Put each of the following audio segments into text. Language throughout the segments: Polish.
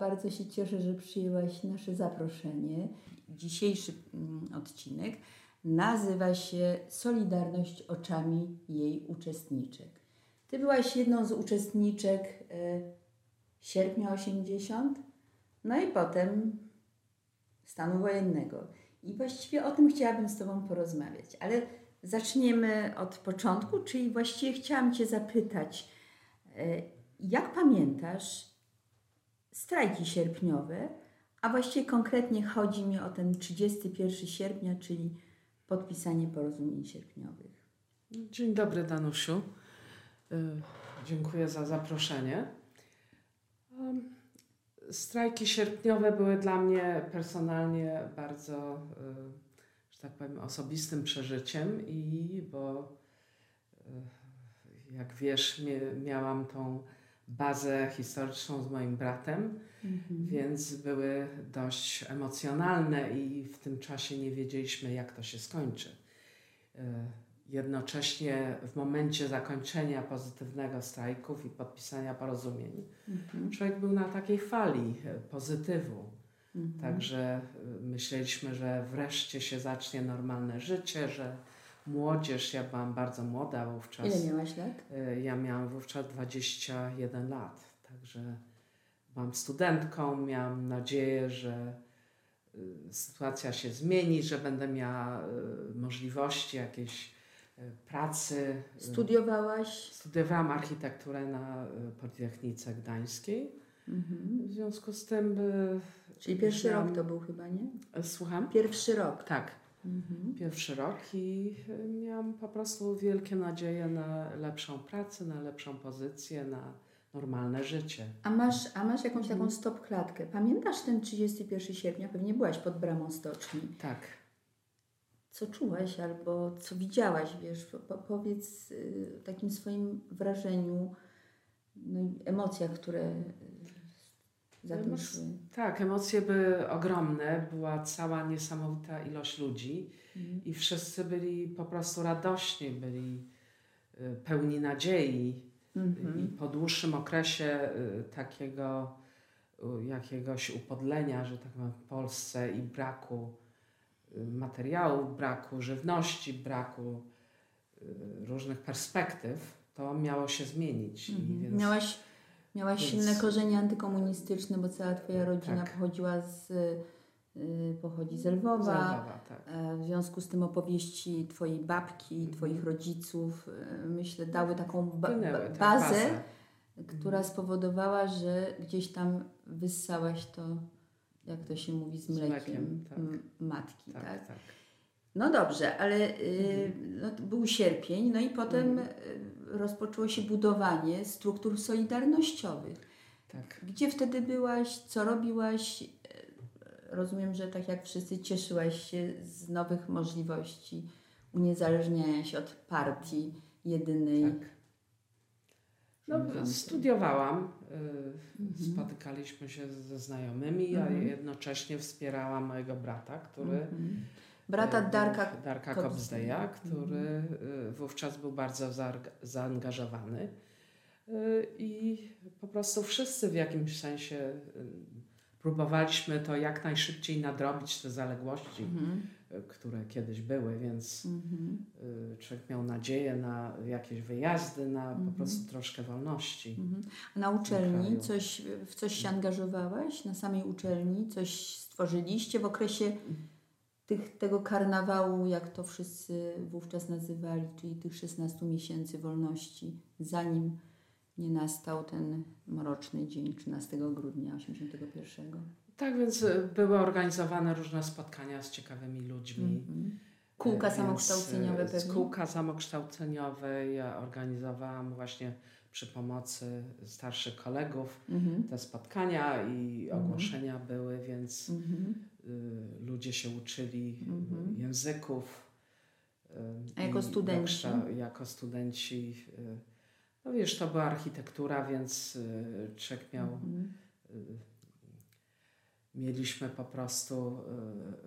Bardzo się cieszę, że przyjęłaś nasze zaproszenie. Dzisiejszy mm, odcinek nazywa się Solidarność oczami jej uczestniczek. Ty byłaś jedną z uczestniczek e, sierpnia 80, no i potem stanu wojennego. I właściwie o tym chciałabym z Tobą porozmawiać, ale zaczniemy od początku, czyli właściwie chciałam Cię zapytać, e, jak pamiętasz strajki sierpniowe, a właściwie konkretnie chodzi mi o ten 31 sierpnia, czyli podpisanie porozumień sierpniowych. Dzień dobry Danusiu. Y, Dziękuję za zaproszenie. Um, Strajki sierpniowe były dla mnie personalnie bardzo, y, że tak powiem, osobistym przeżyciem i bo y, jak wiesz, miałam tą bazę historyczną z moim bratem, więc były dość emocjonalne i w tym czasie nie wiedzieliśmy, jak to się skończy. Y, Jednocześnie w momencie zakończenia pozytywnego strajków i podpisania porozumień, Mhm. człowiek był na takiej fali e, pozytywu. Mhm. Także y, myśleliśmy, że wreszcie się zacznie normalne życie, że młodzież, ja byłam bardzo młoda wówczas. Ile miałaś lat? Y, Ja miałam wówczas 21 lat, także byłam studentką, miałam nadzieję, że y, sytuacja się zmieni, że będę miała y, możliwości jakiejś pracy. Studiowałaś? Studiowałam architekturę na Politechnice Gdańskiej. Mhm. W związku z tym. Czyli pierwszy rok to był chyba, nie? Słucham? Pierwszy rok. Tak, Mhm. pierwszy rok i y, miałam po prostu wielkie nadzieje na lepszą pracę, na lepszą pozycję, na normalne życie. A masz, a masz jakąś Mhm. taką stop klatkę? Pamiętasz ten 31 sierpnia? Pewnie byłaś pod bramą stoczni. Tak. Co czułaś albo co widziałaś, wiesz? Po, po, powiedz y, takim swoim wrażeniu, no emocjach, które Tak, emocje były ogromne, była cała niesamowita ilość ludzi Mhm. i wszyscy byli po prostu radośni, byli y, pełni nadziei. I Mhm. po dłuższym okresie y, takiego y, jakiegoś upodlenia, że tak powiem, w Polsce i braku materiałów, braku żywności, braku różnych perspektyw, to miało się zmienić. I Mhm. więc, Miałaś, miałaś więc- silne korzenie antykomunistyczne, bo cała Twoja rodzina Tak. pochodziła z, y, pochodzi z Lwowa. Zabawa, tak. E, W związku z tym opowieści Twojej babki, Mhm. Twoich rodziców, e, myślę, dały taką ba- tak, bazę, która spowodowała, że gdzieś tam wyssałaś to, jak to się mówi, z Z mlekiem, mlekiem, tak. matki, tak? No dobrze, ale y, no, to był sierpień, no i potem Mhm. y, rozpoczęło się budowanie struktur solidarnościowych. tak. Gdzie wtedy byłaś? Co robiłaś? E, Rozumiem, że tak jak wszyscy cieszyłaś się z nowych możliwości uniezależniania się od partii jedynej. tak. No, studiowałam, y, Mhm. spotykaliśmy się ze znajomymi, a Mhm. jednocześnie wspierałam mojego brata, który Mhm. Brata y, Darka. Darka Kobzdeja. Kobzdeja, który y, wówczas był bardzo zaangażowany. Y, I po prostu wszyscy w jakimś sensie próbowaliśmy to jak najszybciej nadrobić te zaległości, Mhm. które kiedyś były, więc Mhm. człowiek miał nadzieję na jakieś wyjazdy, na po Mhm. prostu troszkę wolności. Mhm. Na uczelni coś, w coś się angażowałaś? Na samej uczelni coś stworzyliście w okresie tych, tego karnawału, jak to wszyscy wówczas nazywali, czyli tych 16 miesięcy wolności, zanim nie nastał ten mroczny dzień 13 grudnia 81. Tak więc y, były organizowane różne spotkania z ciekawymi ludźmi. Mhm. Kółka Więc, samokształceniowe e, pewnie? Kółka samokształceniowe ja organizowałam właśnie przy pomocy starszych kolegów Mhm. te spotkania i Mhm. ogłoszenia były, więc Mhm. Ludzie się uczyli y, Mhm. języków. y, A jako i studenci? dokszta- Jako studenci. y, No wiesz, to była architektura, więc y, człowiek miał Mhm. y, mieliśmy po prostu,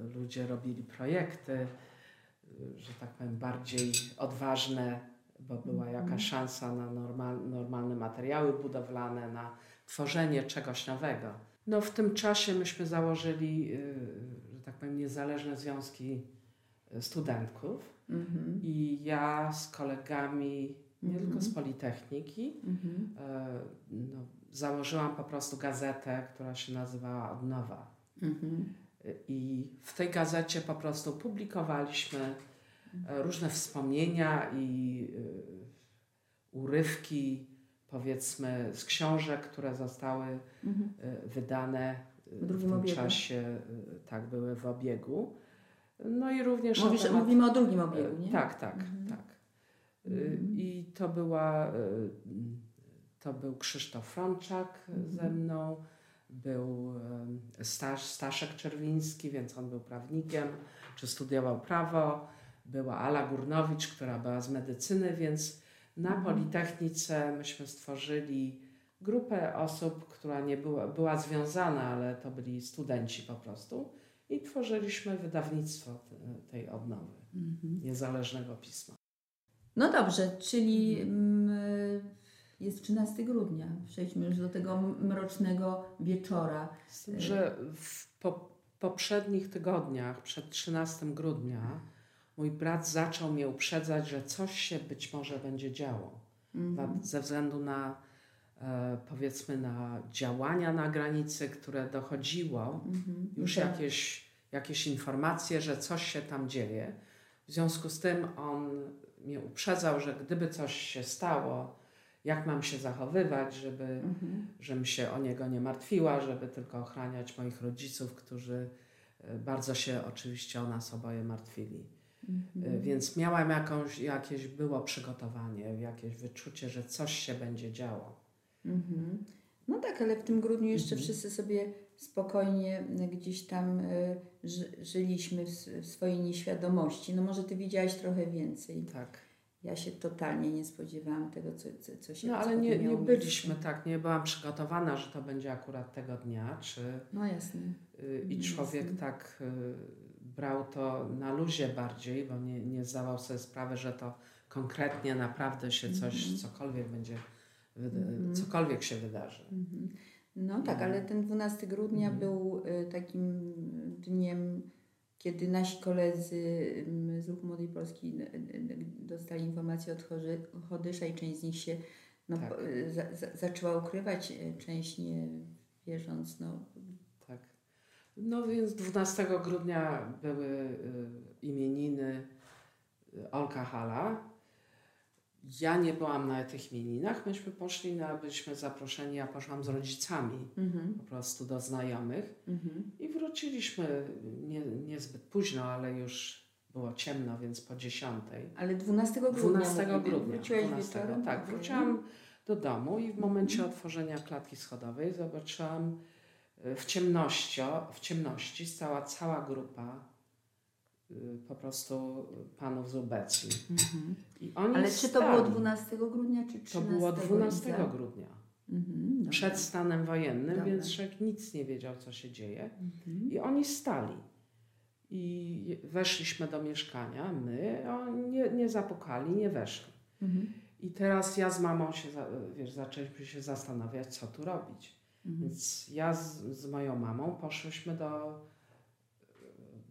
y, ludzie robili projekty, y, że tak powiem, bardziej odważne, bo była Mhm. jakaś szansa na normal, normalne materiały budowlane, na tworzenie czegoś nowego. No w tym czasie myśmy założyli, y, że tak powiem, niezależne związki y, studentków Mhm. i ja z kolegami, nie Mhm. tylko z Politechniki, Mhm. e, no, założyłam po prostu gazetę, która się nazywała Odnowa. Mhm. I w tej gazecie po prostu publikowaliśmy różne wspomnienia i urywki, powiedzmy, z książek, które zostały Mhm. e, wydane e, W w tym obiegu. czasie, e, tak, były w obiegu. No i również Mówisz, temat- mówimy o drugim obiegu, nie? Tak, tak, Mhm. tak. Mhm. I to była, to był Krzysztof Frączak ze Mhm. mną, był Stasz, Staszek Czerwiński, więc on był prawnikiem, czy studiował prawo. Była Ala Górnowicz, która była z medycyny, więc na Mhm. Politechnice myśmy stworzyli grupę osób, która nie była, była związana, ale to byli studenci po prostu. I tworzyliśmy wydawnictwo te- tej odnowy, Mhm. niezależnego pisma. No dobrze, czyli mm, jest 13 grudnia. Przejdźmy już do tego mrocznego wieczora. Z tym, że w po, poprzednich tygodniach, przed 13 grudnia, mój brat zaczął mnie uprzedzać, że coś się być może będzie działo. Mhm. Ze względu na, e, powiedzmy, na działania na granicy, które dochodziło, Mhm. już Tak. jakieś, jakieś informacje, że coś się tam dzieje. W związku z tym on mnie uprzedzał, że gdyby coś się stało, jak mam się zachowywać, żeby Mhm. żebym się o niego nie martwiła, żeby tylko ochraniać moich rodziców, którzy e, bardzo się oczywiście o nas oboje martwili. Mhm. Więc miałam jakąś, jakieś było przygotowanie, jakieś wyczucie, że coś się będzie działo. Mhm. No tak, ale w tym grudniu jeszcze Mhm. wszyscy sobie spokojnie gdzieś tam y, ży, żyliśmy w, swojej nieświadomości. No może ty widziałaś trochę więcej. Tak. Ja się totalnie nie spodziewałam tego, co, co, się No ale nie, nie byliśmy tak, nie byłam przygotowana, że to będzie akurat tego dnia, czy No jasne. y, i Jasne. człowiek tak y, brał to na luzie bardziej, bo nie, nie zdawał sobie sprawy, że to konkretnie naprawdę się coś, Mhm. cokolwiek będzie, wyda- Mhm. cokolwiek się wydarzy. Mhm. No tak, Mhm. ale ten 12 grudnia Mhm. był y, takim dniem, kiedy nasi koledzy y, z Ruchu Młodej Polski dostali informację od Chodysza i część z nich się no, Tak. y, za, za, zaczęła ukrywać, y, część nie wierząc. No. No więc 12 grudnia były y, imieniny y, Olka Hala. Ja nie byłam na tych imieninach, myśmy poszli, na, byliśmy zaproszeni, ja poszłam z rodzicami mhm, po prostu do znajomych mhm, i wróciliśmy nie, niezbyt późno, ale już było ciemno, więc po 10. Ale 12 grudnia 12 mówimy. grudnia. Wróciłaś 12, wieczorem? tak, wróciłam do domu i w momencie otworzenia klatki schodowej zobaczyłam w ciemności, w ciemności stała cała grupa y, po prostu panów z ubecji. Mhm. Ale czy to stali. było 12 grudnia, czy 13 To było 12 lipca? grudnia, Mhm, przed stanem wojennym, Dobra. więc człowiek nic nie wiedział, co się dzieje. Mhm. I oni stali. I weszliśmy do mieszkania, my, oni nie, nie zapukali, nie weszli. Mhm. I teraz ja z mamą się, wiesz, zaczęliśmy się zastanawiać, co tu robić. Mhm. Więc ja z, z moją mamą poszłyśmy do,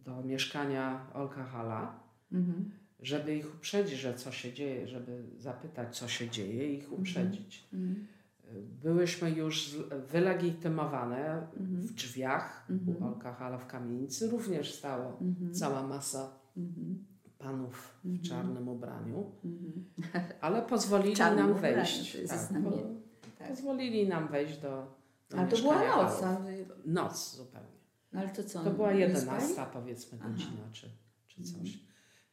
do mieszkania Olka Hala, Mhm. żeby ich uprzedzić, że co się dzieje, żeby zapytać, co się dzieje i ich uprzedzić. Mhm. Byłyśmy już wylegitymowane Mhm. w drzwiach Mhm. u Olka Hala w kamienicy. Również stało Mhm. cała masa Mhm. panów w Mhm. czarnym ubraniu, Mhm. ale pozwolili nam wejść. Tak, po, Tak. Pozwolili nam wejść do A to była noc, Noc zupełnie. no ale to co? To była nie 11 spali? powiedzmy Aha. godzina czy, czy coś. Mhm.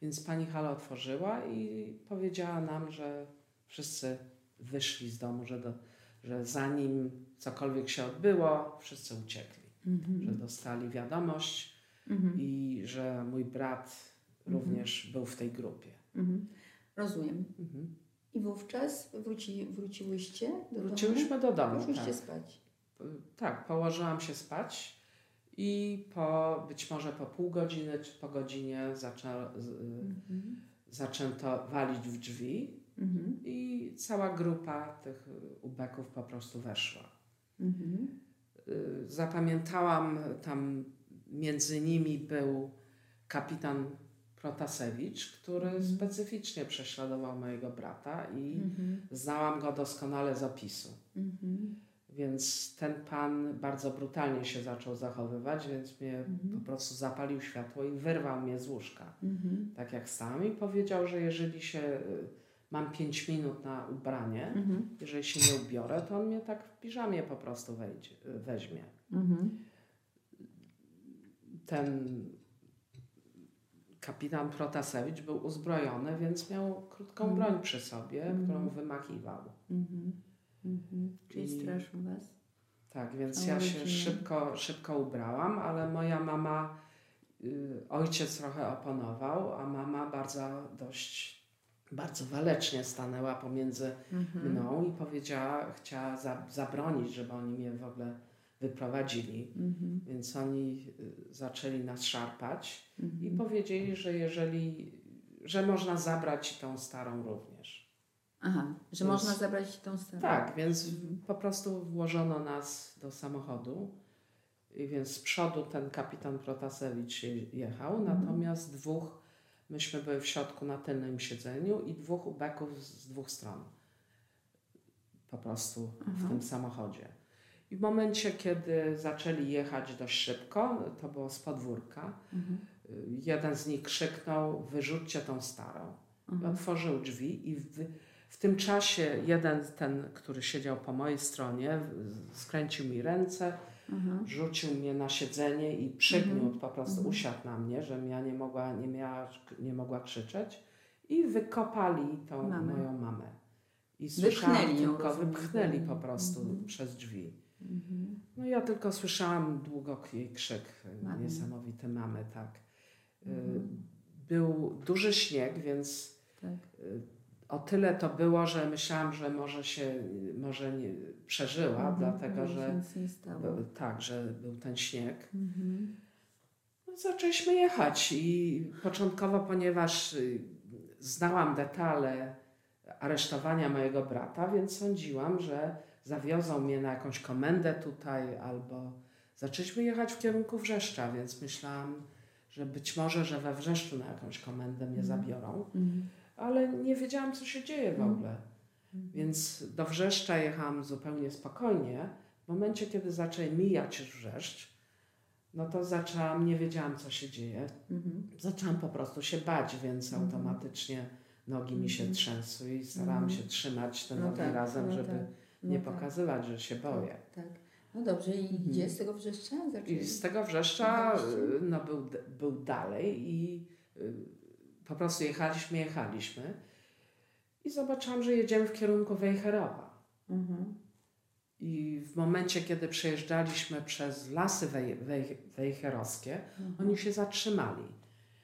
Więc pani Hala otworzyła i powiedziała nam, że wszyscy wyszli z domu, że, do, że zanim cokolwiek się odbyło, wszyscy uciekli. Mhm. Że dostali wiadomość Mhm. i że mój brat Mhm. również był w tej grupie. Mhm. Rozumiem. I wówczas wróci, wróciłyście do domu? Wróciłyśmy do domu. Poszłyście Tak. spać. P- tak, położyłam się spać i po być może po pół godziny czy po godzinie zaczę, z, Mhm. zaczęto walić w drzwi Mhm. i cała grupa tych ubeków po prostu weszła. Mhm. Y, Zapamiętałam, tam między nimi był kapitan Protasewicz, który Mhm. specyficznie prześladował mojego brata i Mhm. znałam go doskonale z opisu. Mhm. Więc ten pan bardzo brutalnie się zaczął zachowywać, więc mnie Mhm. po prostu zapalił światło i wyrwał mnie z łóżka. Mhm. Tak jak stałam i powiedział, że jeżeli się y, mam 5 minut na ubranie, Mhm. jeżeli się nie ubiorę, to on mnie tak w piżamie po prostu wejdzie, y, weźmie. Mhm. Ten kapitan Protasewicz był uzbrojony, więc miał krótką Mhm. broń przy sobie, Mhm. którą wymachiwał. Mhm. Mhm. Czyli I- straszył was? Tak, więc ja się szybko, szybko ubrałam, ale moja mama, y, ojciec trochę oponował, a mama bardzo dość, bardzo walecznie stanęła pomiędzy Mhm. mną i powiedziała, chciała za, zabronić, żeby oni mnie w ogóle wyprowadzili. Mhm. Więc oni y, zaczęli nas szarpać i Mhm. powiedzieli, że jeżeli, że można zabrać tą starą również. Aha, że Więc- można zabrać tą starą. Tak, więc po prostu włożono nas do samochodu. I więc z przodu ten kapitan Protasewicz je- jechał, Mhm. natomiast dwóch, myśmy byli w środku na tylnym siedzeniu i dwóch ubeków z dwóch stron. Po prostu w Aha. tym samochodzie. I w momencie, kiedy zaczęli jechać dość szybko, to było z podwórka, Mhm. jeden z nich krzyknął: Wyrzućcie tą starą. I Mhm. otworzył drzwi i w, w tym czasie jeden, ten, który siedział po mojej stronie, skręcił mi ręce, Mhm. rzucił mnie na siedzenie i przygniótł, Mhm. po prostu Mhm. usiadł na mnie, żebym ja nie mogła, nie, miała, nie mogła krzyczeć i wykopali tą Mamę. moją mamę. I słyszałam Wypchnęli tylko, rozumiem. wypchnęli po prostu Mhm. przez drzwi. Mhm. No ja tylko słyszałam długo jej krzyk, Mamy. niesamowity mamy, tak. Y, Mhm. Był duży śnieg, więc Tak. O tyle to było, że myślałam, że może się, może nie przeżyła, Mhm. dlatego że był, tak, że był ten śnieg. Mhm. No, zaczęliśmy jechać i początkowo, ponieważ y, znałam detale aresztowania mojego brata, więc sądziłam, że zawiozą mnie na jakąś komendę tutaj albo zaczęliśmy jechać w kierunku Wrzeszcza, więc myślałam, że być może, że we Wrzeszczu na jakąś komendę mnie Mhm. zabiorą, Mhm. Ale nie wiedziałam, co się dzieje w Mhm. ogóle. Więc do Wrzeszcza jechałam zupełnie spokojnie. W momencie, kiedy zaczęli mijać Wrzeszcz, no to zaczęłam, nie wiedziałam, co się dzieje. Mhm. Zaczęłam po prostu się bać, więc Mhm. automatycznie nogi mi się Mhm. trzęsły i starałam Mhm. się trzymać te No nogi tak, razem, no żeby tak, no nie tak. pokazywać, że się boję. Tak. No dobrze, i Mhm. gdzie z tego wrzeszcza zaczęli? I z tego Wrzeszcza y, no, był, był dalej i y, po prostu jechaliśmy, jechaliśmy i zobaczyłam, że jedziemy w kierunku Wejherowa. Mhm. I w momencie, kiedy przejeżdżaliśmy przez lasy wej, wej, wejherowskie, Mhm. oni się zatrzymali.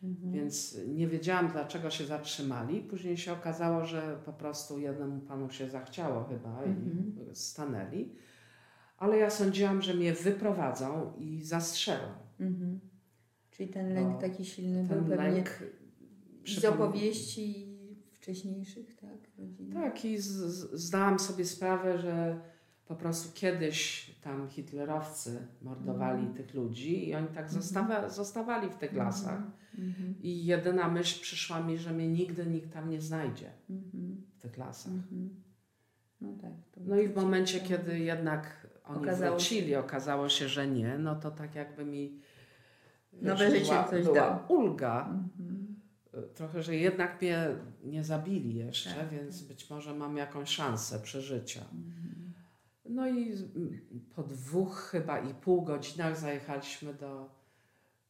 Mhm. Więc nie wiedziałam, dlaczego się zatrzymali. Później się okazało, że po prostu jednemu panu się zachciało chyba Mhm. i stanęli. Ale ja sądziłam, że mnie wyprowadzą i zastrzelą. Mhm. Czyli ten lęk No, taki silny był Ten pewnie lęk. Z przypom- opowieści wcześniejszych, tak? Rodziny. Tak, i z, z, zdałam sobie sprawę, że po prostu kiedyś tam hitlerowcy mordowali Mhm. tych ludzi i oni tak Mhm. zostawa, zostawali w tych lasach. Mhm. I jedyna myśl przyszła mi, że mnie nigdy nikt tam nie znajdzie Mhm. w tych lasach. Mhm. No tak. No i w momencie, tak. kiedy jednak oni Okazało się- wrócili, okazało się, że nie, no to tak jakby mi Nowe życie była, coś była dał. ulga. Trochę, że jednak mnie nie zabili jeszcze, Tak, więc być może mam jakąś szansę przeżycia. Mhm. No i z- m, po dwóch chyba i pół godzinach zajechaliśmy do.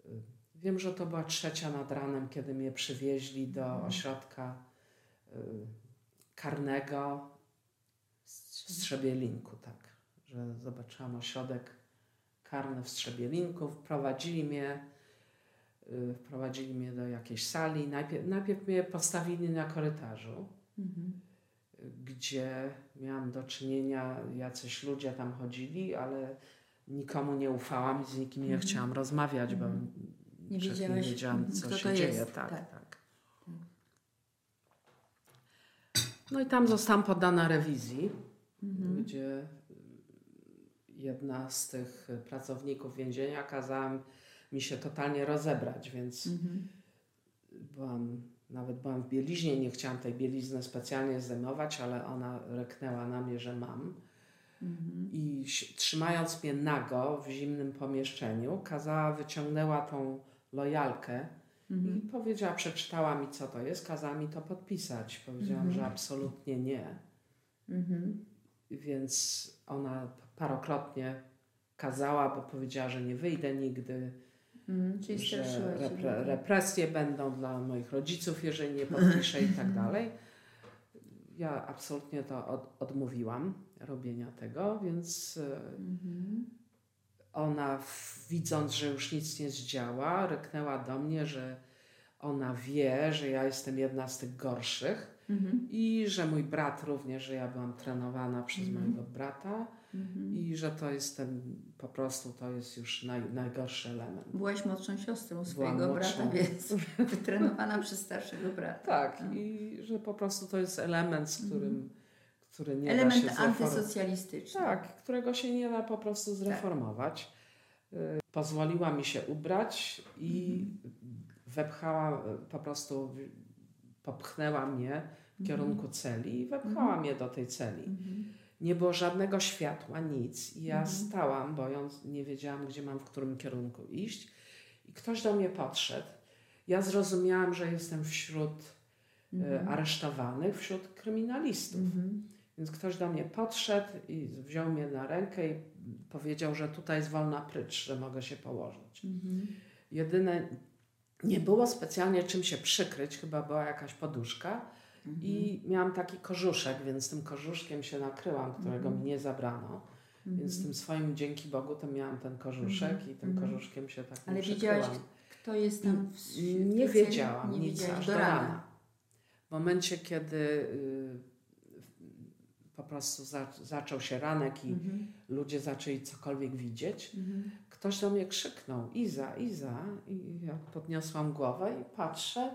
y, Wiem, że to była trzecia nad ranem, kiedy mnie przywieźli do Mhm. ośrodka y, karnego w Strzebielinku, tak. Że zobaczyłam ośrodek karny w Strzebielinku. Wprowadzili mnie, wprowadzili mnie do jakiejś sali. Najpierw, najpierw mnie postawili na korytarzu Mhm. gdzie miałam do czynienia, jacyś ludzie tam chodzili, ale nikomu nie ufałam i z nikim nie Mhm. chciałam rozmawiać, bo Mhm. Nie wiedziałaś, wiedziałam, co się dzieje. jest. Tak, Tak. tak. No i tam zostałam poddana rewizji, Mhm. gdzie jedna z tych pracowników więzienia kazała mi się totalnie rozebrać, więc Mhm. byłam, nawet byłam w bieliźnie, nie chciałam tej bielizny specjalnie zdejmować, ale ona ryknęła na mnie, że mam. Mhm. I trzymając mnie nago w zimnym pomieszczeniu, kazała, wyciągnęła tą lojalkę i Mhm. powiedziała, przeczytała mi co to jest, kazała mi to podpisać. Powiedziałam, Mhm. że absolutnie nie. Mhm. Więc ona parokrotnie kazała, bo powiedziała, że nie wyjdę nigdy, Mhm. Czyli że repre, represje będą dla moich rodziców, jeżeli nie podpiszę i tak dalej. Ja absolutnie to od, odmówiłam robienia tego, więc Mhm. ona widząc, że już nic nie zdziała, ryknęła do mnie, że ona wie, że ja jestem jedna z tych gorszych Mhm. i że mój brat również, że ja byłam trenowana przez Mhm. mojego brata Mhm. i że to jest ten, po prostu to jest już naj, najgorszy element. Byłaś młodszą siostrą swojego brata, więc wytrenowana przez starszego brata. Tak, No. i że po prostu to jest element, z którym, który nie Mhm. Element da się zreformować. antysocjalistyczny. Tak, którego się nie da po prostu zreformować. Y, Pozwoliła mi się ubrać i wepchała, y, po prostu popchnęła mnie w kierunku celi i wepchała mnie do tej celi. Nie było żadnego światła, nic. I ja Mhm. stałam, bojąc, nie wiedziałam, gdzie mam w którym kierunku iść. I ktoś do mnie podszedł. Ja zrozumiałam, że jestem wśród y, Mhm. aresztowanych, wśród kryminalistów. Mhm. Więc ktoś do mnie podszedł i wziął mnie na rękę i powiedział, że tutaj jest wolna prycz, że mogę się położyć. Mhm. Jedyne, nie było specjalnie czym się przykryć, chyba była jakaś poduszka i miałam taki korzuszek, więc tym korzuszkiem się nakryłam, którego mi nie zabrano. Więc tym swoim, dzięki Bogu, to miałam ten korzuszek i tym Mhm. korzuszkiem się tak Ale widziałaś, Kto jest tam w, Nie celi? wiedziałam nie nic wiedziałaś aż do rana. rana. W momencie, kiedy y, po prostu za, zaczął się ranek i Mhm. ludzie zaczęli cokolwiek widzieć, Mhm. ktoś do mnie krzyknął Iza, Iza i ja podniosłam głowę i patrzę,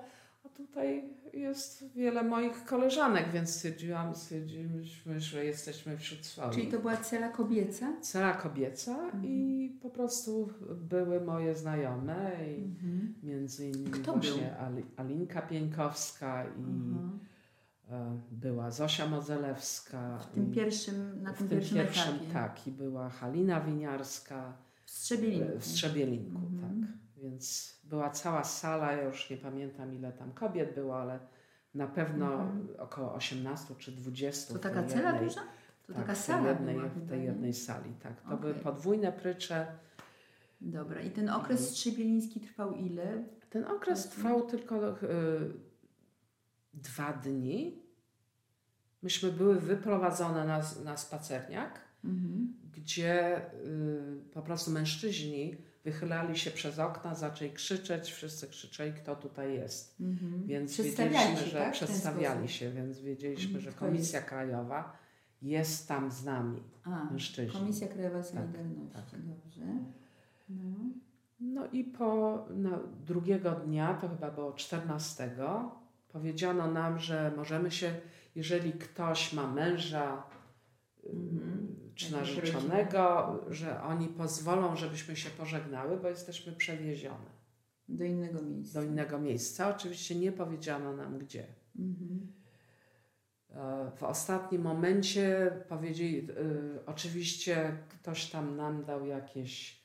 tutaj jest wiele moich koleżanek, więc stwierdziłam, stwierdziliśmy, że jesteśmy wśród swoich. Czyli to była cela kobieca? Cela kobieca i po prostu były moje znajome i Mhm. między innymi Kto właśnie Ali, Alinka Pieńkowska i e, była Zosia Modzelewska. W tym pierwszym, na tym, pierwszym, pierwszym etapie. tak i była Halina Winiarska W Strzebielinku. w Strzebielinku, Mhm. tak. Więc była cała sala, ja już nie pamiętam ile tam kobiet było, ale na pewno Mhm. około 18 czy 20. To taka cela jednej- duża? To tak, taka sala jednej, była w tej jednej sali, tak. To były Okej. podwójne prycze. Dobra. I ten okres Mhm. strzebieliński trwał ile? Ten okres trwał tylko y, dwa dni. Myśmy były wyprowadzone na, na spacerniak, Mhm. gdzie y, po prostu mężczyźni wychylali się przez okna, zaczęli krzyczeć, wszyscy krzyczeli, kto tutaj jest. Mhm. Więc wiedzieliśmy, się, że tak? Przedstawiali się, więc wiedzieliśmy, Mhm, że Komisja Krajowa jest tam z nami, A, mężczyźni. Komisja Krajowa Tak, Solidarności. tak. Dobrze. No. No i po no, drugiego dnia, to chyba było 14, powiedziano nam, że możemy się, jeżeli ktoś ma męża Mhm. Czy narzeczonego, że oni pozwolą, żebyśmy się pożegnały, bo jesteśmy przewiezione Do innego miejsca. do innego miejsca. Oczywiście nie powiedziano nam gdzie. Mhm. E, W ostatnim momencie powiedzieli, y, oczywiście ktoś tam nam dał jakieś,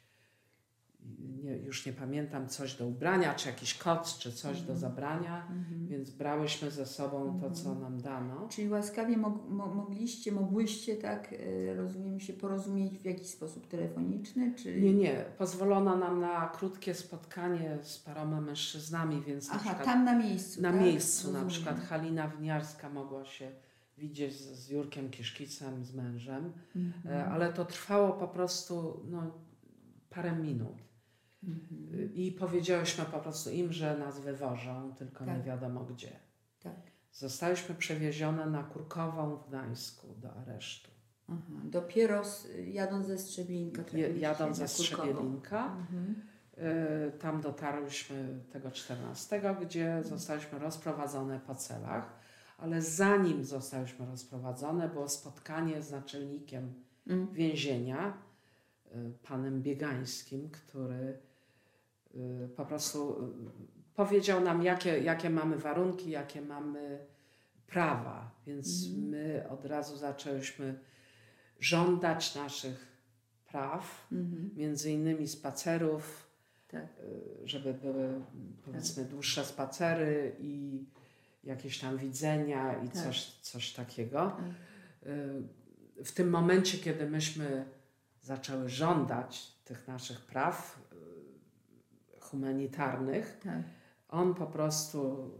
nie, już nie pamiętam, coś do ubrania, czy jakiś koc, czy coś do zabrania, Mhm. więc brałyśmy ze sobą to, co nam dano. Czyli łaskawie mog, mo, mogliście, mogłyście, tak, e, rozumiem, się porozumieć w jakiś sposób telefoniczny, czy... Nie, nie, pozwolono nam na krótkie spotkanie z paroma mężczyznami, więc na Aha, przykład tam na miejscu, na tak? miejscu, na Rozumiem. przykład Halina Winiarska mogła się widzieć z, z Jurkiem Kiszkicem, z mężem, Mhm. E, ale to trwało po prostu no, parę minut. Mhm. Y, I powiedziałyśmy po prostu im, że nas wywożą, tylko nie Tak. wiadomo gdzie. Tak. Zostaliśmy przewiezione na Kurkową w Gdańsku do aresztu. Aha. Dopiero z, jadąc ze Strzebielinka jadąc ze. Strzebielinka, Mhm. y, tam dotarłyśmy tego 14, gdzie zostaliśmy rozprowadzone po celach, ale zanim zostaliśmy rozprowadzone, było spotkanie z naczelnikiem więzienia, panem Biegańskim, który y, po prostu y, powiedział nam, jakie, jakie mamy warunki, jakie mamy prawa. Więc Mhm. my od razu zaczęliśmy żądać naszych praw, Mhm. między innymi spacerów, Tak. y, żeby były powiedzmy dłuższe spacery i jakieś tam widzenia i Tak. coś, coś takiego. Tak. Y, W tym momencie, kiedy myśmy zaczęły żądać tych naszych praw y, humanitarnych, tak. on po prostu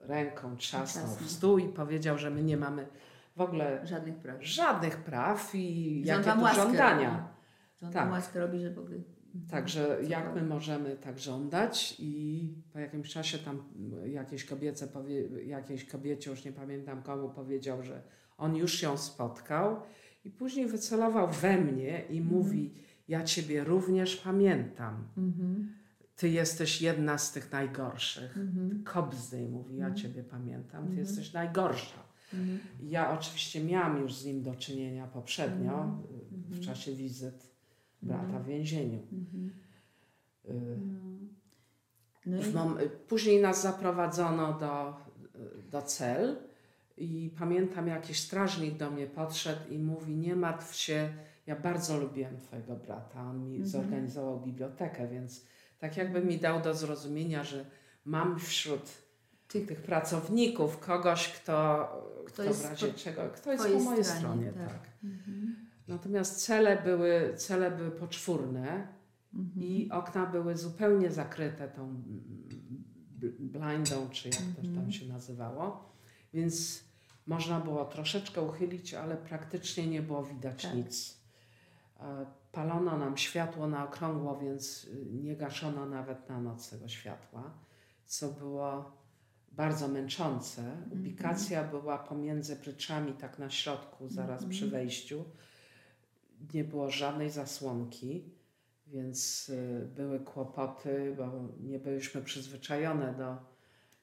ręką trzasnął w stół i powiedział, że my nie mamy w ogóle Żadnych praw. żadnych praw i on jakie tu żądania. on Tak. łaskę robi, że w ogóle... Także jak my możemy tak żądać i po jakimś czasie tam jakieś kobiece powie, jakiejś kobiecie, już nie pamiętam komu, powiedział, że on już ją spotkał i później wycelował we mnie i mówi, ja ciebie również pamiętam. Mhm. Ty jesteś jedna z tych najgorszych. Mhm. Kobzdej mówi, ja Mhm. ciebie pamiętam, ty Mhm. jesteś najgorsza. Mhm. Ja oczywiście miałam już z nim do czynienia poprzednio, Mhm. w czasie wizyt brata w więzieniu. Y, No. No i... mom- później nas zaprowadzono do, do cel i pamiętam jakiś strażnik do mnie podszedł i mówi nie martw się, ja bardzo lubiłem twojego brata, on mi Mhm. zorganizował bibliotekę, więc tak jakby mi dał do zrozumienia, że mam wśród Tych- tych, pracowników kogoś, kto, kto, jest w razie po czego, kto jest po mojej stronie, tak. tak. Mhm. Natomiast cele były, cele były poczwórne, Mhm. i okna były zupełnie zakryte tą bl- blindą, czy jak to tam Mhm. się nazywało. Więc można było troszeczkę uchylić, ale praktycznie nie było widać Tak. nic. E, Palono nam światło na okrągło, więc y, nie gaszono nawet na noc tego światła, co było bardzo męczące. Mhm. Ubikacja była pomiędzy pryczami, tak na środku, zaraz Mhm. przy wejściu. Nie było żadnej zasłonki, więc y, były kłopoty, bo nie byliśmy przyzwyczajone do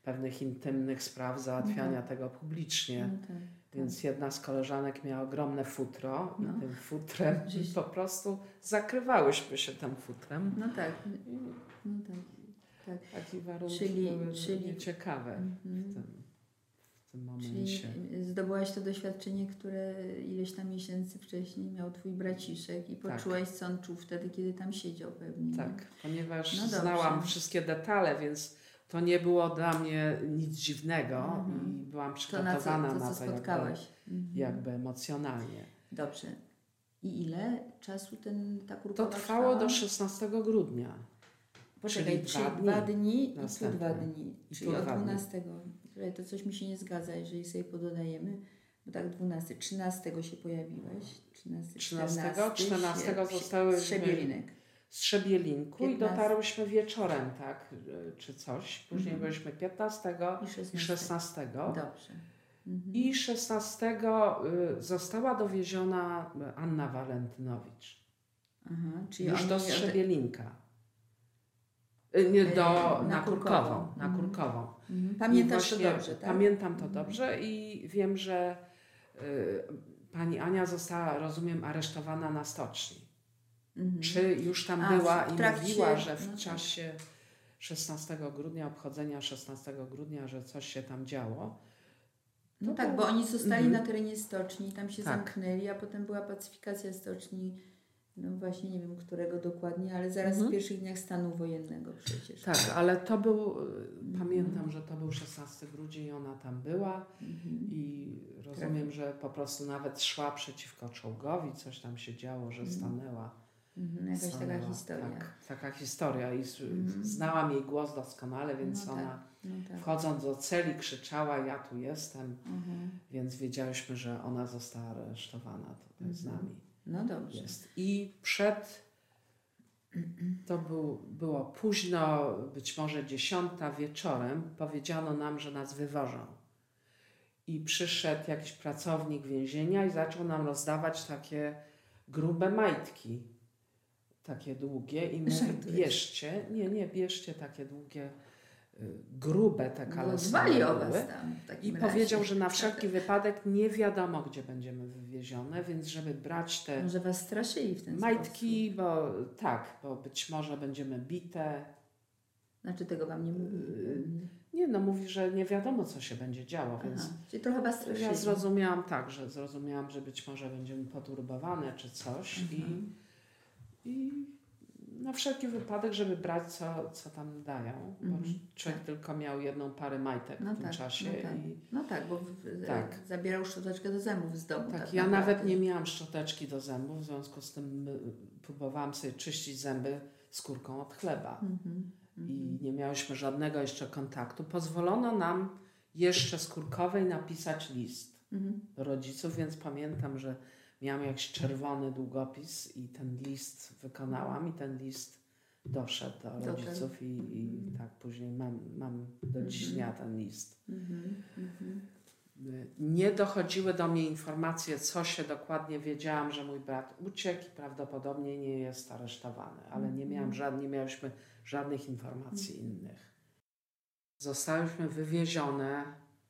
pewnych intymnych spraw, załatwiania Mhm. tego publicznie. No tak. Więc jedna z koleżanek miała ogromne futro No. i tym futrem Żeś- po prostu zakrywałyśmy się tym futrem. No tak, no tak. tak. Takie warunki Czyli- były czyli- nieciekawe w Mhm. tym, w tym Czyli momencie. zdobyłaś to doświadczenie, które ileś tam miesięcy wcześniej miał twój braciszek i Tak. poczułaś, co on czuł wtedy, kiedy tam siedział pewnie. nie? Tak, ponieważ No znałam wszystkie detale, więc to nie było dla mnie nic dziwnego Mhm. i byłam To na co, przygotowana to, na co to, jakby, spotkałaś. Mhm. jakby emocjonalnie. Dobrze. I ile czasu ten, ta To kurkowa trwało trwała? do 16 grudnia. Poczekaj, czyli dwa dwa dni dni, i tu dwa dni. I Czyli od dwa dni. 12. Słuchaj, to coś mi się nie zgadza, jeżeli sobie pododajemy. Bo tak 12, 13 się pojawiłeś. 13, 13, 14, 14 sie- zostałyśmy- Strzebielinek. Z Trzebielinku i 15. dotarłyśmy wieczorem, tak, y, czy coś. Później Mhm. byliśmy 15 I 16. i 16. Dobrze. Mhm. I 16 y, została dowieziona Anna Walentynowicz. Aha, czyli Już do Strzebielinka. Y, Nie, do, na na, Kurkową. Kurkową. Na Mhm. Kurkową. Mhm. I Pamiętasz właśnie to dobrze, tak? Pamiętam to Mhm. dobrze i wiem, że y, pani Ania została, rozumiem, aresztowana na stoczni. Mhm. Czy już tam A, była i trakcie- mówiła, że w no tak. czasie 16 grudnia, obchodzenia 16 grudnia, że coś się tam działo. No tak, bo oni zostali Mhm. na terenie stoczni, tam się Tak. zamknęli, a potem była pacyfikacja stoczni, no właśnie nie wiem którego dokładnie, ale zaraz Mhm. w pierwszych dniach stanu wojennego przecież. Tak, ale to był, y, Mhm. pamiętam, że to był 16 grudzień, ona tam była Mhm. i rozumiem, że po prostu nawet szła przeciwko czołgowi, coś tam się działo, że Mhm. stanęła. Mhm. Jakaś taka historia. Tak, taka historia i Mhm. znałam jej głos doskonale, więc No ona tak. No tak. wchodząc do celi krzyczała, ja tu jestem, Mhm. więc wiedziałyśmy, że ona została aresztowana tutaj z Mhm. nami. No dobrze. Jest. I przed, to był, było późno, być może dziesiąta wieczorem, powiedziano nam, że nas wywożą. I przyszedł jakiś pracownik więzienia i zaczął nam rozdawać takie grube majtki, takie długie i mówi, Żartujesz. bierzcie, nie, nie, bierzcie takie długie y, grube te No, kalesony Zwali o były. was tam I razie. powiedział, że na wszelki wypadek nie wiadomo, gdzie będziemy wywiezione, więc żeby brać te Może was straszyli w ten majtki, bo tak, bo być może będziemy bite. sposób. Znaczy tego wam nie mówili. Yy, Nie, no mówi, że nie wiadomo, co się będzie działo, więc Aha, czyli trochę was straszyli. ja zrozumiałam tak, że zrozumiałam, że być może będziemy poturbowane czy coś i, Mhm. i na wszelki wypadek, żeby brać, co, co tam dają, bo Mhm, człowiek tylko miał jedną parę majtek No w tym tak, czasie no tak. i No tak, bo w, Tak. zabierał szczoteczkę do zębów z domu. tak, Tak, ja naprawdę. nawet nie miałam szczoteczki do zębów, w związku z tym y, próbowałam sobie czyścić zęby skórką od chleba. Mhm. i nie miałyśmy żadnego jeszcze kontaktu, pozwolono nam jeszcze skórkowej napisać list Mhm. do rodziców, więc pamiętam, że miałam jakiś czerwony długopis i ten list wykonałam i ten list doszedł do rodziców i, i tak później mam, mam do dziś Mhm. dnia ten list. Mhm. Mhm. Y, Nie dochodziły do mnie informacje, co się dokładnie wiedziałam, że mój brat uciekł i prawdopodobnie nie jest aresztowany, ale nie miałam żadnych, nie miałyśmy żadnych informacji innych. Zostałyśmy wywiezione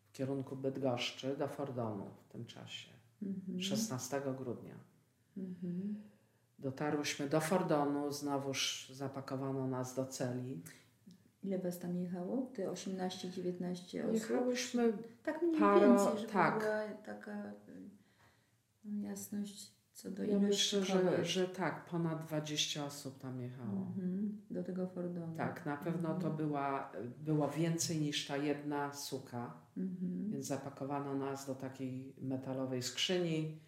w kierunku Bydgoszczy do Fordonu w tym czasie, Mhm. 16 grudnia. Mhm. Dotarłyśmy do Fordonu, znowuż zapakowano nas do celi. Ile was tam jechało? Te 18-19 osób? Jechałyśmy Tak mniej Paro- więcej, żeby tak. była taka no, jasność co do Ja myślę, że, że tak, ponad 20 osób tam jechało. Mhm. Do tego Fordonu. Tak, na pewno to Mhm. była, było więcej niż ta jedna suka, Mhm. więc zapakowano nas do takiej metalowej skrzyni,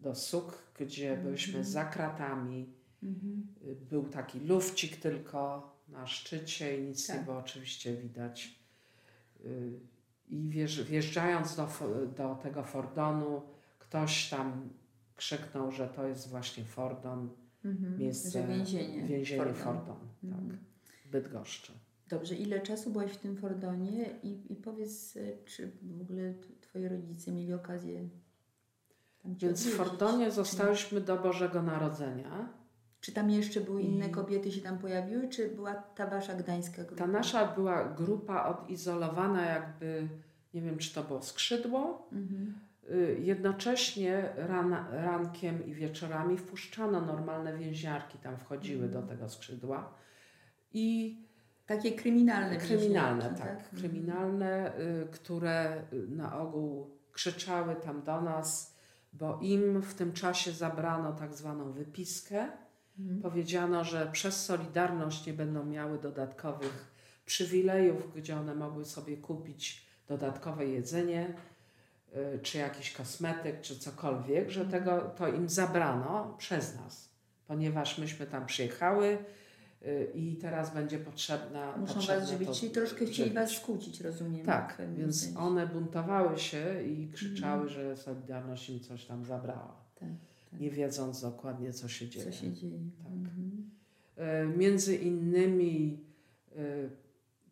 do suk, gdzie Mhm. byliśmy za kratami. Mhm. Był taki lufcik tylko na szczycie i nic Tak. nie było oczywiście widać. Y, I wjeżdż, wjeżdżając do, do tego Fordonu, ktoś tam krzyknął, że to jest właśnie Fordon, Mhm. miejsce, więzienie. więzienie Fordon. Fordon, Mhm. tak, w Bydgoszczy. Dobrze, ile czasu byłaś w tym Fordonie i, i powiedz, y, czy w ogóle twoi rodzice mieli okazję tam Więc w? Fordonie zostałyśmy do Bożego Narodzenia. Czy tam jeszcze były inne kobiety się tam pojawiły, czy była ta wasza gdańska grupa? Ta nasza była grupa odizolowana jakby, nie wiem czy to było skrzydło. Mhm. Y, Jednocześnie rana, rankiem i wieczorami wpuszczano normalne więźniarki, tam wchodziły do tego skrzydła. I Takie kryminalne kryminalne, więźniarki, tak, Mhm. kryminalne, y, które y, na ogół krzyczały tam do nas, bo im w tym czasie zabrano tak zwaną wypiskę. Mhm. Powiedziano, że przez Solidarność nie będą miały dodatkowych przywilejów, gdzie one mogły sobie kupić dodatkowe jedzenie, czy jakiś kosmetyk, czy cokolwiek, że tego to im zabrano przez nas, ponieważ myśmy tam przyjechały y, i teraz będzie potrzebna. Muszą potrzebne was żywić, to czyli troszkę chcieli was skłócić, rozumiem. Tak, więc sensie. one buntowały się i krzyczały, Mhm. że Solidarność im coś tam zabrała, Tak, tak. nie wiedząc dokładnie, co się dzieje. Co się dzieje. Tak. Mhm. E, Między innymi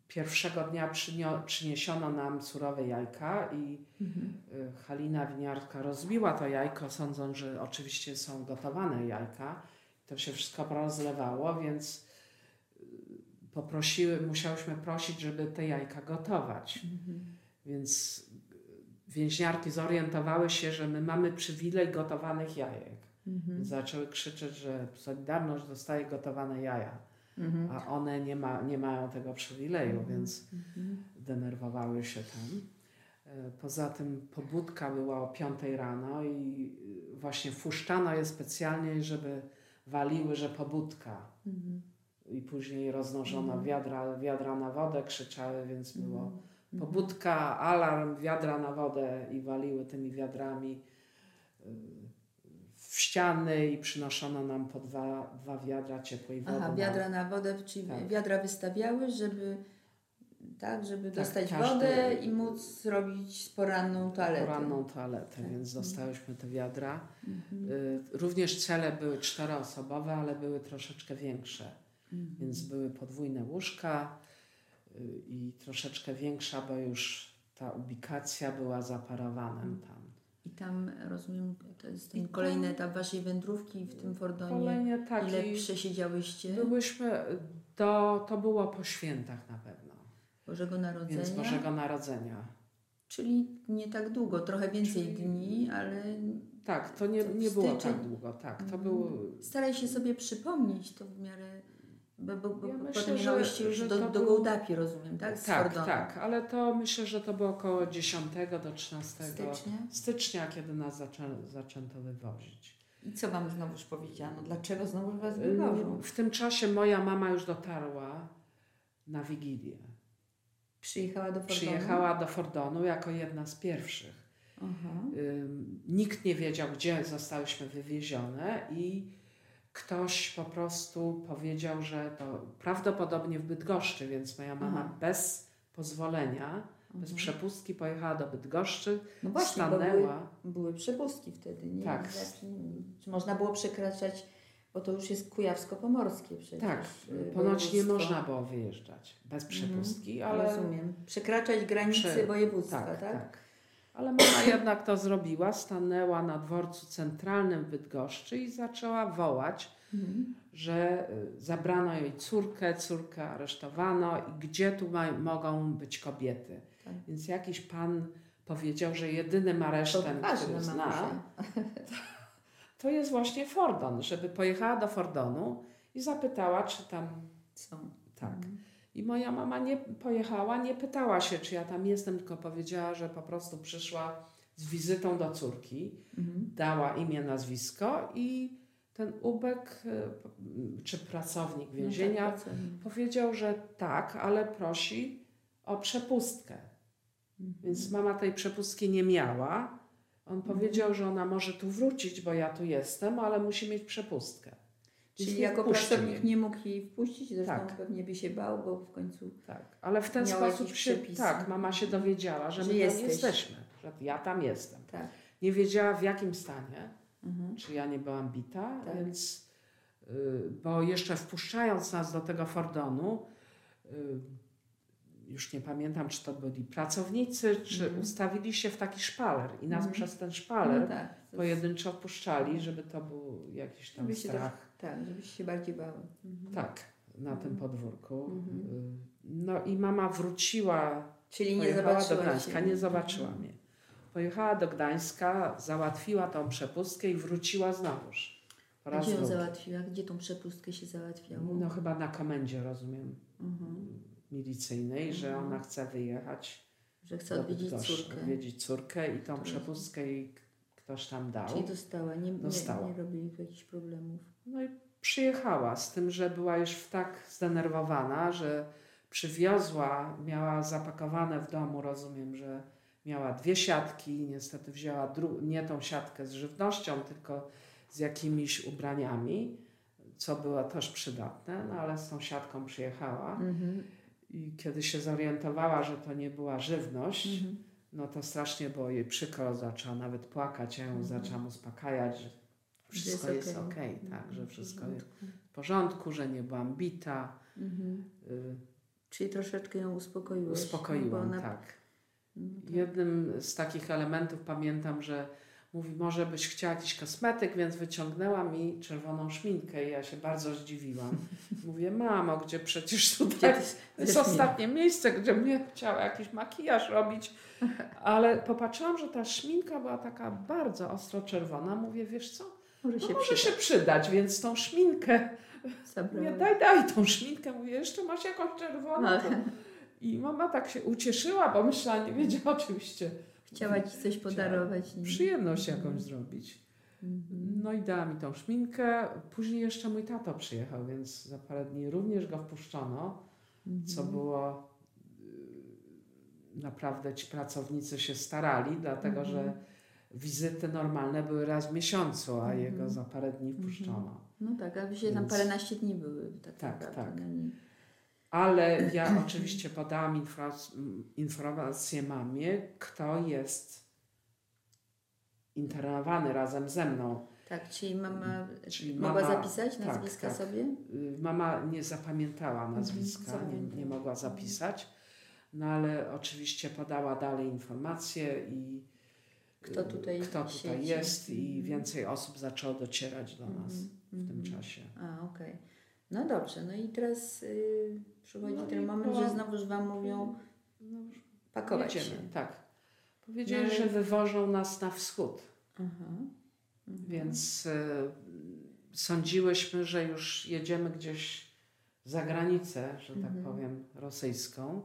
pierwszego dnia przynio, przyniesiono nam surowe jajka i Mhm. e, Halina Winiarka rozbiła to jajko, sądząc, że oczywiście są gotowane jajka. To się wszystko rozlewało, więc e, poprosiły, musiałyśmy prosić, żeby te jajka gotować. Mhm. Więc e, więźniarki zorientowały się, że my mamy przywilej gotowanych jajek. Mhm. Zaczęły krzyczeć, że Solidarność dostaje gotowane jaja Mhm. a one nie, ma, nie mają tego przywileju, więc Mhm. denerwowały się tam. E, Poza tym pobudka była o 5 rano i y, właśnie wpuszczano je specjalnie, żeby waliły, że pobudka. Mhm. I później roznoszono Mhm. wiadra, wiadra na wodę, krzyczały, więc było Mhm. pobudka, alarm, wiadra na wodę i waliły tymi wiadrami y, w ściany i przynoszono nam po dwa, dwa wiadra ciepłej wody. Aha, na- wiadra na wodę, czyli Tak. wiadra wystawiały, żeby tak, żeby Tak, dostać każdy- wodę i móc zrobić poranną toaletę. poranną toaletę, Tak. więc dostałyśmy te wiadra. Mhm. Y, Również cele były czteroosobowe, ale były troszeczkę większe, Mhm. więc były podwójne łóżka y, i troszeczkę większa, bo już ta ubikacja była za parawanem tam. I tam rozumiem, to jest I ten tam- kolejny etap waszej wędrówki w tym Fordonie. Kolejnie tak. Ile i przesiedziałyście? Byłyśmy, do, to było po świętach na pewno. Bożego Narodzenia. więc Bożego Narodzenia. Czyli nie tak długo, trochę więcej Czyli- dni, ale Tak, to nie, nie było tak długo, tak. To Mhm. był staraj się sobie przypomnieć to w miarę. Bo, bo, bo Ja myślę, że- już że do, do Gołdapi, rozumiem, tak? Z tak, Fordonu. tak, ale to myślę, że to było około 10 do 13 Stycznia. stycznia, kiedy nas zaczę, zaczęto wywozić. I co wam znowuż powiedziano? Dlaczego znowu was wywożą? W tym czasie moja mama już dotarła na Wigilię. Przyjechała do Fordonu? Przyjechała do Fordonu jako jedna z pierwszych. Aha. Nikt nie wiedział, gdzie zostałyśmy wywiezione i ktoś po prostu powiedział, że to prawdopodobnie w Bydgoszczy, więc moja mama Aha. bez pozwolenia, bez Mhm. przepustki pojechała do Bydgoszczy, No właśnie, bo były, stanęła. były przepustki wtedy, nie? Tak. Czy można było przekraczać, bo to już jest kujawsko-pomorskie przecież. Tak, y, ponoć nie można było wyjeżdżać bez przepustki, ale Rozumiem. Przekraczać granice Prze- województwa, tak, tak? tak. Ale mama jednak to zrobiła, stanęła na dworcu centralnym Bydgoszczy i zaczęła wołać, Mhm. że y, zabrano jej córkę, córkę aresztowano i gdzie tu ma, mogą być kobiety. Tak. Więc jakiś pan powiedział, że jedynym To aresztem, ważne, który zna, mamusia. to jest właśnie Fordon, żeby pojechała do Fordonu i zapytała, czy tam Są. tak. Mhm. I moja mama nie pojechała, nie pytała się, czy ja tam jestem, tylko powiedziała, że po prostu przyszła z wizytą do córki, Mhm. dała imię, nazwisko i ten ubek y, czy pracownik więzienia No tak, pracownik. powiedział, że tak, ale prosi o przepustkę. Mhm. Więc mama tej przepustki nie miała. On powiedział, że ona może tu wrócić, bo ja tu jestem, ale musi mieć przepustkę. Czyli jako wpuści pracownik nie mógł jej wpuścić, zresztą Tak. pewnie by się bał, bo w końcu Tak, ale w ten sposób się, przepisy. tak, mama się dowiedziała, że, Że my tam jesteś. jesteśmy, że ja tam jestem. tak. Nie wiedziała w jakim stanie, Mhm. czy ja nie byłam bita, Tak. więc, y, bo jeszcze wpuszczając nas do tego Fordonu, y, już nie pamiętam, czy to byli pracownicy, czy Mhm. ustawili się w taki szpaler i nas Mhm. przez ten szpaler No tak. Pojedynczo wpuszczali, żeby to był jakiś tam strach. Tak, żebyś się bardziej bały. Mhm. Tak, na tym Mhm. podwórku. Mhm. Y, No i mama wróciła Czyli nie Pojechała do zobaczyła Gdańska, się. nie zobaczyła mnie. Pojechała do Gdańska, załatwiła tą przepustkę i wróciła znowuż. Po raz Gdzie ją drugi. załatwiła? Gdzie tą przepustkę się załatwiało? No chyba na komendzie, rozumiem, Mhm. milicyjnej, że Mhm. ona chce wyjechać Że chce odwiedzić Bydgoszczy, córkę. odwiedzić córkę i tą przepustkę jej ktoś tam dał. Czyli dostała, nie, nie, Dostała. nie robili jakichś problemów. No i przyjechała, z tym, że była już tak zdenerwowana, że przywiozła, miała zapakowane w domu, rozumiem, że miała dwie siatki, niestety wzięła nie tą siatkę z żywnością, tylko z jakimiś ubraniami, co było też przydatne, no ale z tą siatką przyjechała Mhm. i kiedy się zorientowała, że to nie była żywność, Mhm. no to strasznie było jej przykro, zaczęła nawet płakać, ja ją Mhm. zaczęłam uspokajać, wszystko jest jest okej. okej, tak, że W wszystko jest porządku. w porządku, że nie byłam bita. Mhm. Y, Czyli troszeczkę ją uspokoiłeś. no uspokoiłam, ona- tak. no tak. Jednym z takich elementów pamiętam, że mówi, może byś chciała jakiś kosmetyk, więc wyciągnęła mi czerwoną szminkę i ja się bardzo zdziwiłam. Mówię, mamo, gdzie przecież tutaj jest ostatnie miejsce, gdzie mnie chciała jakiś makijaż robić. Ale popatrzyłam, że ta szminka była taka bardzo ostro czerwona. Mówię, wiesz co, Może no się może przyda. się przydać, więc tą szminkę daj, daj tą szminkę. Mówię, jeszcze masz jakąś czerwoną. No. I mama tak się ucieszyła, bo myślała, nie wiedziała oczywiście. Chciała ci coś podarować. nie? Przyjemność jakąś zrobić. Mhm. No i dała mi tą szminkę. Później jeszcze mój tato przyjechał, więc za parę dni również go wpuszczono, co Mhm. było... y, Naprawdę ci pracownicy się starali, dlatego Mhm. że wizyty normalne były raz w miesiącu, a Mhm. jego za parę dni wpuszczono. No tak, a się tam Więc- paręnaście dni były. Tak, Tak, naprawdę tak. nim. Ale ja oczywiście podałam informację mamie, kto jest internowany razem ze mną. Tak, czyli mama Czyli mogła mama- zapisać tak, nazwiska tak. sobie? Y, Mama nie zapamiętała nazwiska, nie, zapamiętała. nie mogła zapisać, no ale oczywiście podała dalej informacje i Kto tutaj kto tutaj siedzi. jest i Mhm. więcej osób zaczęło docierać do nas Mhm, w tym mhm. czasie. A, okej. No dobrze, no i teraz y, przychodzi No ten moment, była- że znowuż Wam mówią No, pakować się. tak. Powiedzieli, No ale- że wywożą nas na wschód, Aha. Mhm. więc y, sądziłyśmy, że już jedziemy gdzieś za granicę, że tak powiem, rosyjską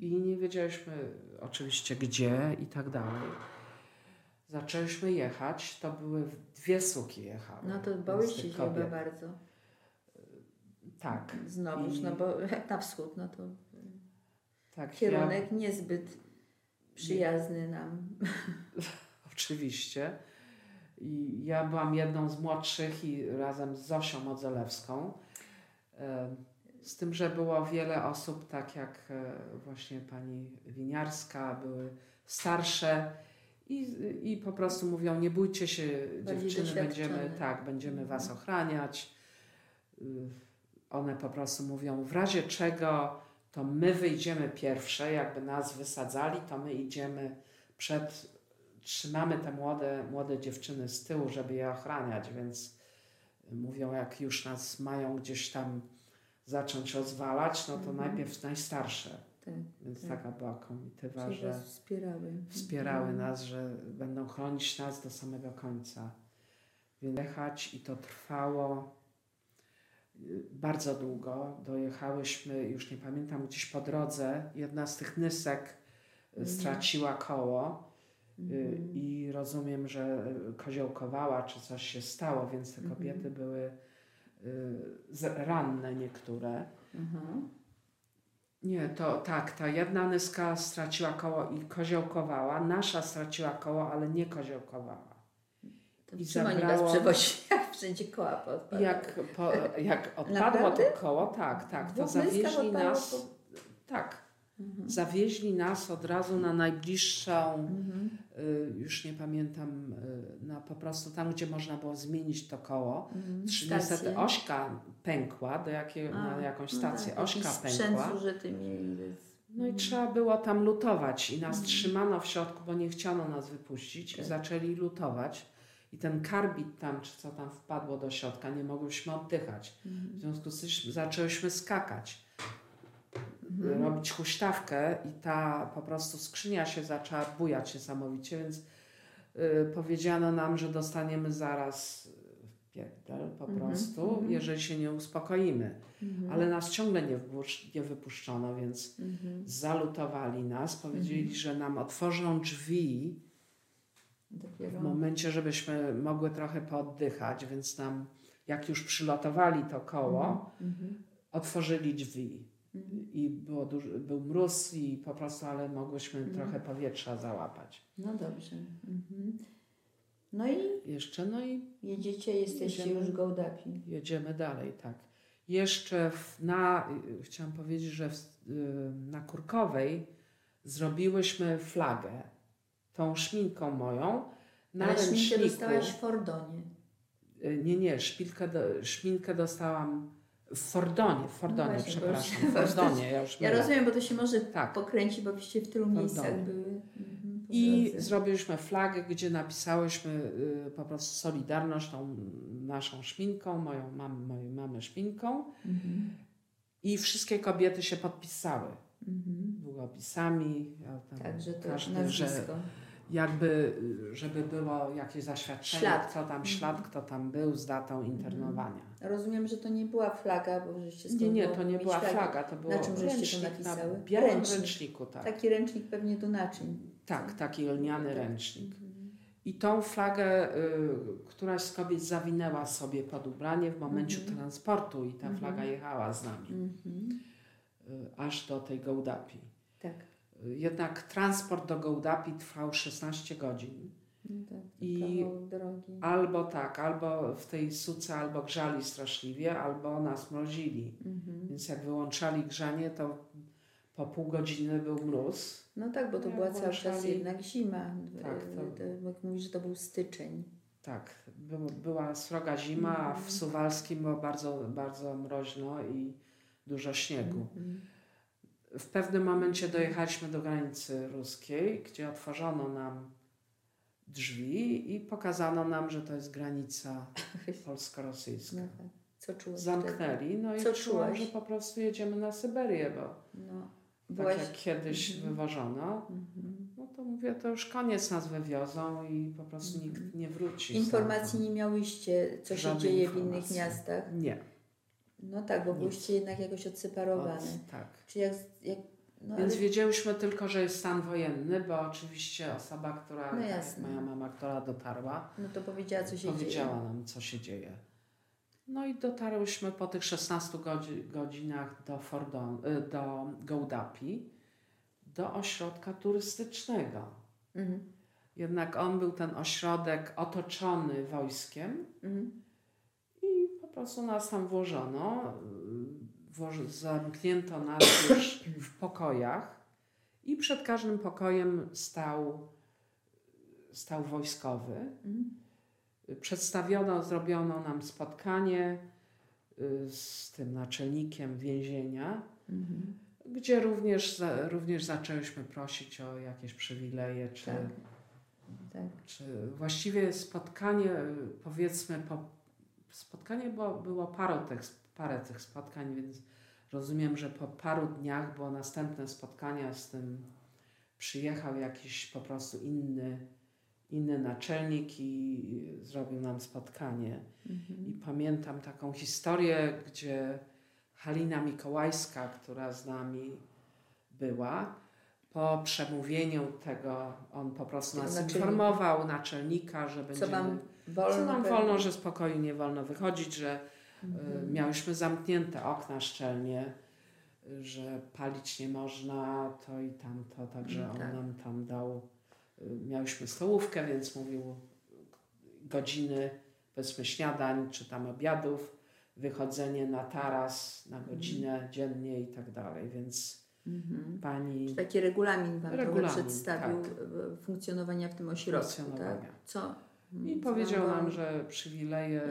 i nie wiedzieliśmy oczywiście gdzie i tak dalej. Zaczęliśmy jechać, to były dwie suki jechały. No to bałyście się chyba bardzo. Tak, Znowuż, I- no bo na wschód, no to tak. Ja, kierunek niezbyt przyjazny nam. Oczywiście. I ja byłam jedną z młodszych i razem z Zosią Modzelewską. Z tym, że było wiele osób, tak jak e, właśnie pani Winiarska, były starsze i, i po prostu mówią, nie bójcie się Bardziej dziewczyny, będziemy, tak, będziemy was Mhm. ochraniać. Y, One po prostu mówią, w razie czego to my wyjdziemy pierwsze, jakby nas wysadzali, to my idziemy przed, trzymamy te młode, młode dziewczyny z tyłu, żeby je ochraniać, więc mówią, jak już nas mają gdzieś tam zacząć rozwalać, no to Mhm. najpierw najstarsze. Tak, Więc tak. taka była komitywa, Czyli że was wspierały. wspierały Mhm. nas, że będą chronić nas do samego końca. Więc jechać i to trwało y, bardzo długo. Dojechałyśmy, już nie pamiętam, gdzieś po drodze. Jedna z tych nysek y, Mhm. straciła koło y, Mhm. i rozumiem, że koziołkowała, czy coś się stało, więc te Mhm. kobiety były ranne niektóre. Mhm. Nie, to tak, ta jedna nyska straciła koło i koziołkowała, nasza straciła koło, ale nie koziołkowała. To I zabrało- was przewozili, jak wszędzie koła podpadały? Jak, po, jak odpadło Naprawdę? to koło, tak, tak, to Dwóch zawieźli nas, po- tak, Mhm. zawieźli nas od razu na najbliższą, Mhm. y, już nie pamiętam, y, na po prostu tam, gdzie można było zmienić to koło. Mhm. Niestety ośka pękła, do jakiej, na A, jakąś no stację tak, ośka pękła. zużyty mieli. No i trzeba było tam lutować i nas Mhm. trzymano w środku, bo nie chciano nas wypuścić i Tak. zaczęli lutować. I ten karbit tam, czy co tam wpadło do środka, nie mogłyśmy oddychać. W Mhm. związku z tym zaczęłyśmy skakać, Mhm. robić huśtawkę i ta po prostu skrzynia się zaczęła bujać niesamowicie, więc y, powiedziano nam, że dostaniemy zaraz w pierdel po Mhm, prostu, mhm. jeżeli się nie uspokoimy. Mhm. Ale nas ciągle nie, nie wypuszczono, więc Mhm. zalutowali nas, powiedzieli, że nam otworzą drzwi Dopiero. w momencie, żebyśmy mogły trochę pooddychać, więc nam, jak już przylotowali to koło, Mhm. otworzyli drzwi. I było duży, był mróz i po prostu, ale mogłyśmy Mhm. trochę powietrza załapać. No dobrze. Mhm. No i Jeszcze, no i jedziecie, jesteście Jedziemy. już Gołdapi. jedziemy dalej, tak. Jeszcze w, na, y, chciałam powiedzieć, że w, y, na Kurkowej zrobiłyśmy flagę tą szminką moją na Ale szminkę dostałaś w Fordonie. Y, Nie, nie, szpilkę do, szminkę dostałam w Fordonie, w Fordonie, No przepraszam, w Fordonie, ja już Ja rozumiem, bo to się może Tak. pokręcić, bo byście w tylu Fordonie. miejscach były. Mhm, I zrobiliśmy flagę, gdzie napisałyśmy y, po prostu Solidarność tą naszą szminką, moją mam, mojej mamy szminką Mhm. i wszystkie kobiety się podpisały Mhm. długopisami, ja tam Tak, że to każdy, że nazwisko. Jakby, żeby było jakieś zaświadczenie, Ślad. kto tam Mhm. ślad, kto tam był z datą internowania. Rozumiem, że to nie była flaga, bo żeście Nie, nie, to nie była flaga, to było Na czym żeście to ręcznik napisały? na białym Ręcznik. ręczniku, tak. Taki ręcznik pewnie do naczyń. Tak, taki lniany Tak. ręcznik. Mhm. I tą flagę y, któraś z kobiet zawinęła sobie pod ubranie w momencie Mhm. transportu i ta Mhm. flaga jechała z nami Mhm. y, aż do tej Gołdapi. Tak. Y, Jednak transport do Gołdapi trwał 16 godzin. No tak, I-. Albo tak, albo w tej suce albo grzali straszliwie, albo nas mrozili. Mhm. Więc jak wyłączali grzanie, to po pół godziny był mróz. No tak, bo to Jak była cały czas włączali- jednak zima. Tak, to... to- jak mówisz, że to był styczeń. Tak, był, była sroga zima, a Mhm. w Suwalskim było bardzo, bardzo mroźno i dużo śniegu. Mhm. W pewnym momencie dojechaliśmy do granicy ruskiej, gdzie otworzono nam drzwi i pokazano nam, że to jest granica polsko-rosyjska. No tak. Co czułaś zamknęli. No i Co czułam, że po prostu jedziemy na Syberię, bo No, tak jak kiedyś Mhm. wywożono, Mhm. no to mówię, to już koniec nas wywiozą i po prostu Mhm. nikt nie wróci. Informacji nie miałyście, co się Żadnej dzieje w innych informacji. miastach? Nie. No tak, bo byłyście jednak jakoś odseparowane. Od, tak. Czy jak... jak no, Więc ale- wiedziałyśmy tylko, że jest stan wojenny, bo oczywiście osoba, która, No tak moja mama, która dotarła, no to powiedziała, co się powiedziała dzieje. nam, co się dzieje. No i dotarłyśmy po tych 16 godzi- godzinach do, Fordon, y, do Gołdapi, do ośrodka turystycznego. Mhm. Jednak on był ten ośrodek otoczony wojskiem Mhm. Prostu nas tam włożono. y, zamknięto nas już w pokojach i przed każdym pokojem stał, stał wojskowy. Mhm. Przedstawiono, zrobiono nam spotkanie y, z tym naczelnikiem więzienia, Mhm. gdzie również, również zaczęłyśmy prosić o jakieś przywileje, czy, Tak. Tak. czy właściwie spotkanie, y, powiedzmy, po, spotkanie było, było parę, tych, parę tych spotkań, więc rozumiem, że po paru dniach było następne spotkanie z tym, przyjechał jakiś po prostu inny, inny naczelnik i zrobił nam spotkanie. Mhm. I pamiętam taką historię, gdzie Halina Mikołajska, która z nami była, po przemówieniu tego, on po prostu nas Naczelnika. informował naczelnika, że Co będziemy... wam wolno? co nam wolno, że z pokoju nie wolno wychodzić, że y, Mhm. miałyśmy zamknięte okna szczelnie, że palić nie można, to i tamto, także Mm, on tak. nam tam dał, y, miałyśmy stołówkę, więc mówił godziny, powiedzmy śniadań, czy tam obiadów, wychodzenie na taras na godzinę dziennie i tak dalej, więc Mhm. pani Czy taki regulamin Wam Regulamin, trochę przedstawił tak. funkcjonowania w tym ośrodku, tak? Co? I co powiedział nam, że przywileje,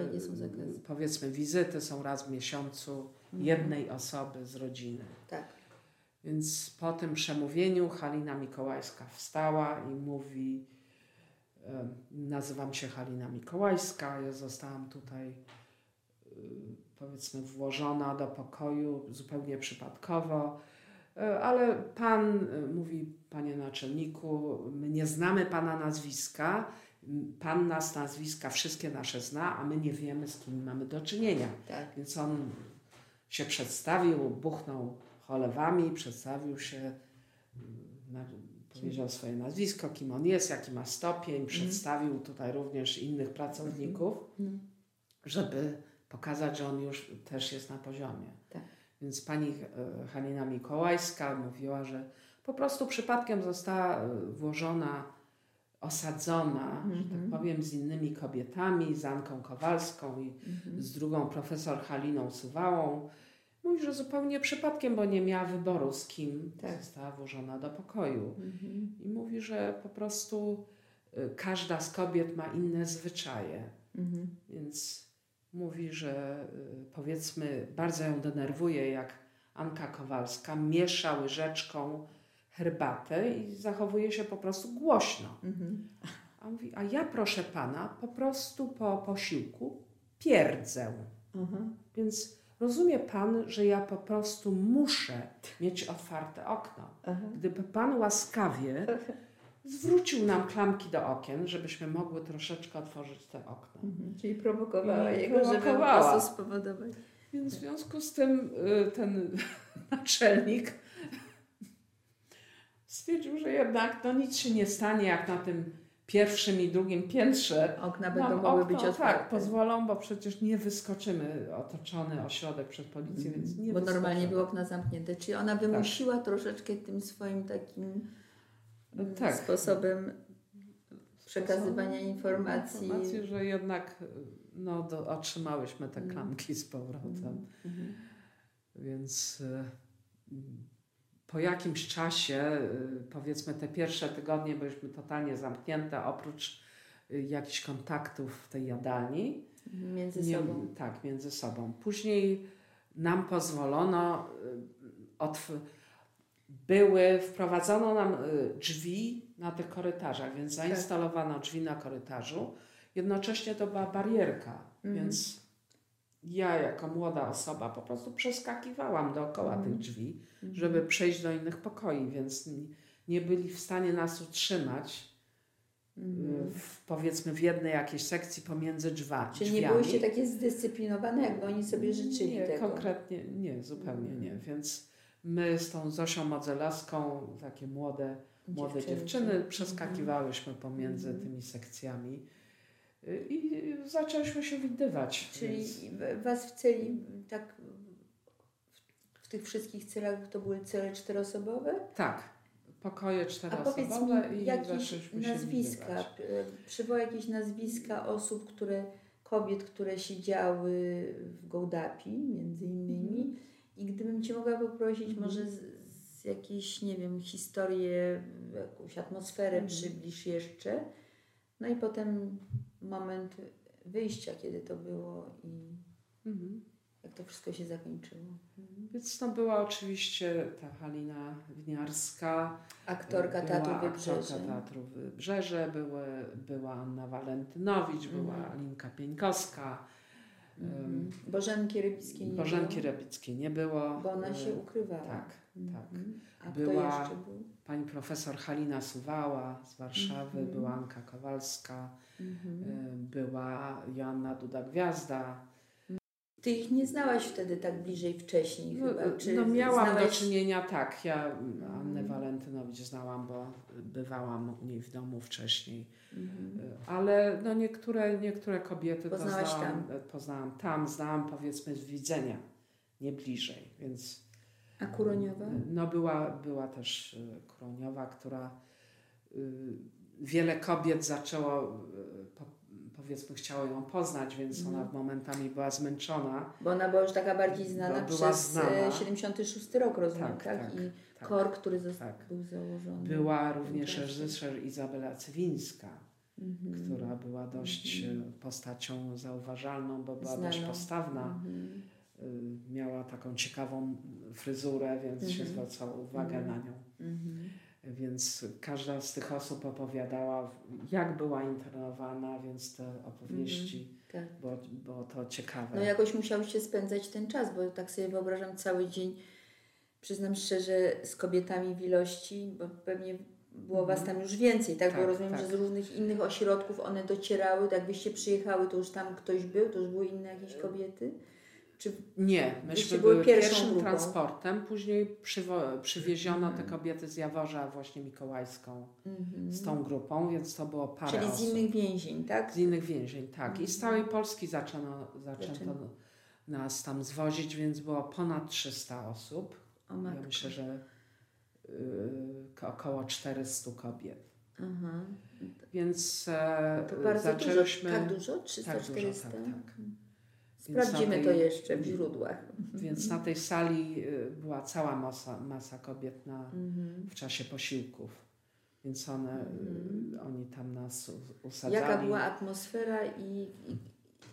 y, powiedzmy wizyty są raz w miesiącu Mhm. jednej osoby z rodziny. Tak. Więc po tym przemówieniu Halina Mikołajska wstała i mówi: Nazywam się Halina Mikołajska, ja zostałam tutaj powiedzmy włożona do pokoju zupełnie przypadkowo. E, Ale pan y, mówi, panie naczelniku, my nie znamy pana nazwiska. Pan nas nazwiska wszystkie nasze zna, a my nie wiemy, z kim mamy do czynienia. Tak. Więc on się przedstawił, buchnął cholewami, przedstawił się, mm, powiedział swoje nazwisko, kim on jest, jaki ma stopień, przedstawił tutaj również innych pracowników, No. żeby pokazać, że on już też jest na poziomie. Tak. Więc pani e, Halina Mikołajska mówiła, że po prostu przypadkiem została e, włożona, osadzona, że tak Mhm. powiem, z innymi kobietami, z Anką Kowalską i Mhm. z drugą profesor Haliną Suwałą. Mówi, że zupełnie przypadkiem, bo nie miała wyboru z kim Tak. została włożona do pokoju. Mhm. I mówi, że po prostu y, każda z kobiet ma inne zwyczaje. Mhm. Więc mówi, że y, powiedzmy bardzo ją denerwuje, jak Anka Kowalska miesza łyżeczką herbatę i zachowuje się po prostu głośno. Mhm. A on mówi, a ja proszę pana, po prostu po posiłku pierdzę. Aha. Więc rozumie pan, że ja po prostu muszę mieć otwarte okno. Aha. Gdyby pan łaskawie zwrócił nam klamki do okien, żebyśmy mogły troszeczkę otworzyć te okna. Mhm. Czyli prowokowała I jego, żeby po prowokowała. prostu spowodować. Więc w związku z tym y, ten naczelnik stwierdził, że jednak no, nic się nie stanie, jak na tym pierwszym i drugim piętrze Okna będą mogły okno, być otwarte. Tak, pozwolą, bo przecież nie wyskoczymy otoczony ośrodek przez policję, więc nie. Bo normalnie wyskoczymy. były okna zamknięte. Czyli ona wymusiła troszeczkę tym swoim takim No mm, tak. sposobem przekazywania Sposobem informacji. informacji, że jednak no, do, otrzymałyśmy te Mhm. klamki z powrotem. Mhm. Więc y, po jakimś czasie, y, powiedzmy te pierwsze tygodnie, byliśmy totalnie zamknięte, oprócz y, jakichś kontaktów w tej jadalni. Między Nie- sobą. Tak, między sobą. Później nam pozwolono, y, otw- były, wprowadzono nam drzwi na tych korytarzach, więc Tak. zainstalowano drzwi na korytarzu. Jednocześnie to była barierka, Mhm. więc ja jako młoda osoba po prostu przeskakiwałam dookoła Mhm. tych drzwi, żeby przejść do innych pokoi, więc nie byli w stanie nas utrzymać Mhm. y, w, powiedzmy w jednej jakiejś sekcji pomiędzy drzwa, Czyli drzwiami. nie byłyście takie zdyscyplinowane, jakby oni sobie życzyli nie, tego. konkretnie nie, zupełnie Mhm. nie. Więc my z tą Zosią Modzelowską, takie młode, młode Dziewczynki. dziewczyny, przeskakiwałyśmy pomiędzy Mhm. tymi sekcjami i zaczęliśmy się widywać. Czyli więc- was w celi tak w, tych wszystkich celach to były cele czteroosobowe? Tak, pokoje czteroosobowe mi, i zaczęliśmy się nazwiska, widywać. p- przywołaj jakieś nazwiska osób, które, kobiet, które siedziały w Gołdapi między innymi Mhm. i gdybym Cię mogła poprosić może z, z jakiejś, nie wiem, historię, jakąś atmosferę Mhm. przybliż jeszcze, no i potem moment wyjścia, kiedy to było i Mhm. jak to wszystko się zakończyło. Więc to była oczywiście ta Halina Winiarska, Aktorka była Teatru aktorka Wybrzeże. Teatru Wybrzeże, były, była Anna Walentynowicz, była Mhm. Alinka Pieńkowska, Mhm. Bożenki Rybickiej nie Bożenki było, Rybickiej nie było. bo ona się ukrywała. Tak, tak. Mhm. A Była- kto jeszcze był? Pani profesor Halina Suwała z Warszawy, Mhm. była Anka Kowalska, Mhm. y, była Joanna Duda-Gwiazda. Ty ich nie znałaś wtedy tak bliżej wcześniej No, chyba? Czy no miałam znałaś... do czynienia, tak, ja mm, Annę Mhm. Walentynowicz znałam, bo bywałam u niej w domu wcześniej. Y, Ale no niektóre, niektóre kobiety to Poznałaś znałam, tam? poznałam tam, znałam powiedzmy z widzenia, nie bliżej, więc A Kuroniowa? no była, była też y, Kuroniowa, która y, wiele kobiet zaczęło, po, powiedzmy chciało ją poznać, więc ona Mhm. momentami była zmęczona. Bo ona była już taka bardziej znana była przez znana. e, 76 rok, rozumiem, tak? Tak, tak, I tak. kor, który został, tak. był założony. Była również reżyser Izabela Cywińska, Mhm. która była dość Mhm. postacią zauważalną, bo była Znaną. dość postawna. Mhm. Miała taką ciekawą fryzurę, więc się Mhm. zwracało uwagę Mhm. na nią. Mhm. Więc każda z tych osób opowiadała, jak była internowana, więc te opowieści, Tak. bo, bo to ciekawe. No jakoś musiałyście spędzać ten czas, bo tak sobie wyobrażam cały dzień, przyznam szczerze, z kobietami w ilości, bo pewnie było Was tam już więcej, tak? bo Tak, rozumiem, tak. że z różnych innych ośrodków one docierały, tak jakbyście przyjechały, to już tam ktoś był, to już były inne jakieś kobiety? Czy Nie, myśmy były były pierwszym grupą. transportem, później przywo- przywieziono Mhm. te kobiety z Jaworza właśnie Mikołajską Mhm. z tą grupą, więc to było parę Czyli z osób. innych więzień, tak? Z innych więzień, tak. I z Mhm. całej Polski zaczęto, zaczęto nas tam zwozić, więc było ponad 300 osób. O Ja myślę, że yy, około 400 kobiet. Aha. Więc e, To bardzo zaczęliśmy... dużo. Tak dużo? 300, Tak dużo, 400? tak, tak. Sprawdzimy na to tej- jeszcze w źródłach. Więc na tej sali y, była cała masa, masa kobiet na, Mhm. w czasie posiłków. Więc one, Mhm. y, oni tam nas usadzali. Jaka była atmosfera i, i,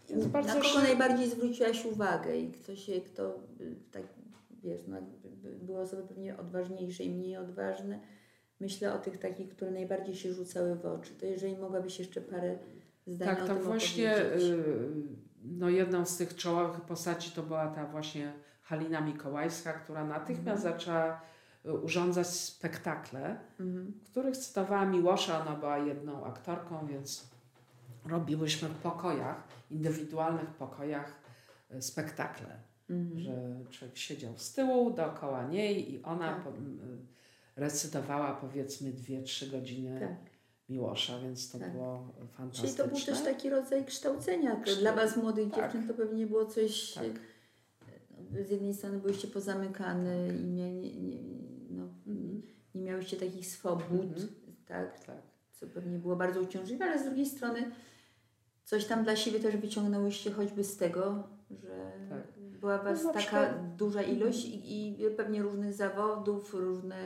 i na kogo najbardziej zwróciłaś uwagę i kto się, kto y, tak, wiesz, no, były osoby pewnie odważniejsze i mniej odważne. Myślę o tych takich, które najbardziej się rzucały w oczy. To jeżeli mogłabyś jeszcze parę zdań Tak, o to tym właśnie opowiedzieć. y, no jedną z tych czołowych postaci to była ta właśnie Halina Mikołajska, która natychmiast Mhm. zaczęła y, urządzać spektakle, Mhm. których cytowała Miłosza. Ona była jedną aktorką, więc robiłyśmy w pokojach, indywidualnych pokojach y, spektakle. Mhm. że człowiek siedział z tyłu, dookoła niej i ona Tak. po, m, recytowała powiedzmy 2-3 godziny Tak. Miłosza, więc to Tak. było Czyli fantastyczne. to był też taki rodzaj kształcenia. To Kształt- Dla Was młodych tak. dziewczyn to pewnie było coś... Tak. no, Z jednej strony byłyście pozamykane i nie, nie, nie, no, nie miałyście takich swobód, Mhm. tak? Tak. co pewnie było bardzo uciążliwe, ale z drugiej strony coś tam dla siebie też wyciągnęłyście choćby z tego, że Tak. Była Was No, taka przykład- duża ilość i, i pewnie różnych zawodów, różne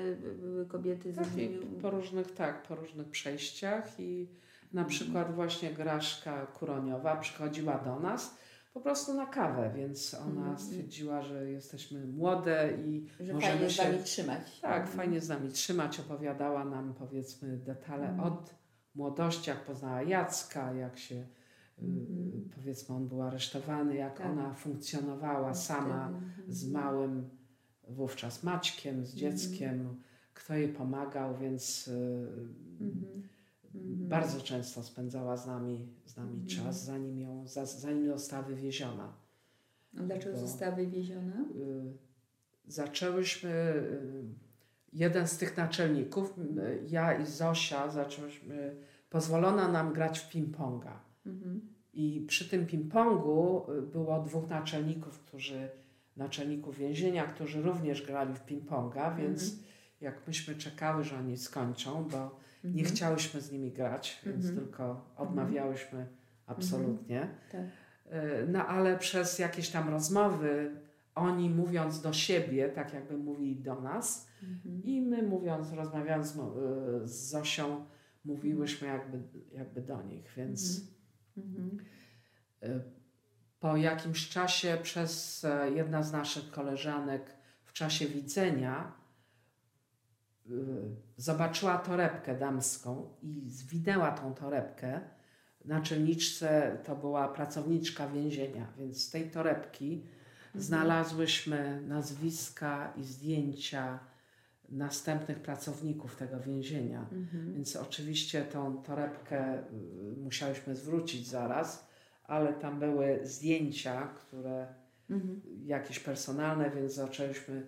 były kobiety z Tak, różnymi... po różnych, tak, po różnych przejściach i na Mhm. przykład właśnie Graszka Kuroniowa przychodziła do nas po prostu na kawę, więc ona Mhm. stwierdziła, że jesteśmy młode i Że możemy fajnie z się- Wami trzymać. Tak, Mhm. fajnie z nami trzymać, opowiadała nam powiedzmy detale Mhm. od młodości, jak poznała Jacka, jak się y, powiedzmy on był aresztowany, jak Tak. ona funkcjonowała sama Wtedy, z mhm. małym wówczas Maćkiem, z dzieckiem, kto jej pomagał, więc y, Mhm. Mhm. bardzo często spędzała z nami, z nami Mhm. czas, zanim, ją, za, zanim została wywieziona. A dlaczego Bo- została wywieziona? Y, zaczęłyśmy, jeden z tych naczelników, ja i Zosia, zaczęłyśmy, pozwolono nam grać w ping-ponga. Mhm. I przy tym ping-pongu y, było dwóch naczelników, którzy, naczelników więzienia, którzy również grali w ping-ponga, więc Mhm. jak myśmy czekały, że oni skończą, bo nie Mhm. chciałyśmy z nimi grać, więc Mhm. tylko odmawiałyśmy absolutnie. Tak. Y, No ale przez jakieś tam rozmowy, oni mówiąc do siebie, tak jakby mówili do nas, Mhm. i my mówiąc, rozmawiając y, z Zosią, mówiłyśmy jakby, jakby do nich, więc Mhm. Y, po jakimś czasie przez e, jedna z naszych koleżanek w czasie widzenia y, zobaczyła torebkę damską i zwinęła tą torebkę. Naczelniczce to była pracowniczka więzienia, więc z tej torebki znalazłyśmy nazwiska i zdjęcia następnych pracowników tego więzienia. Mhm. Więc oczywiście tą torebkę y, musiałyśmy zwrócić zaraz, ale tam były zdjęcia, które Mhm. jakieś personalne, więc zaczęliśmy,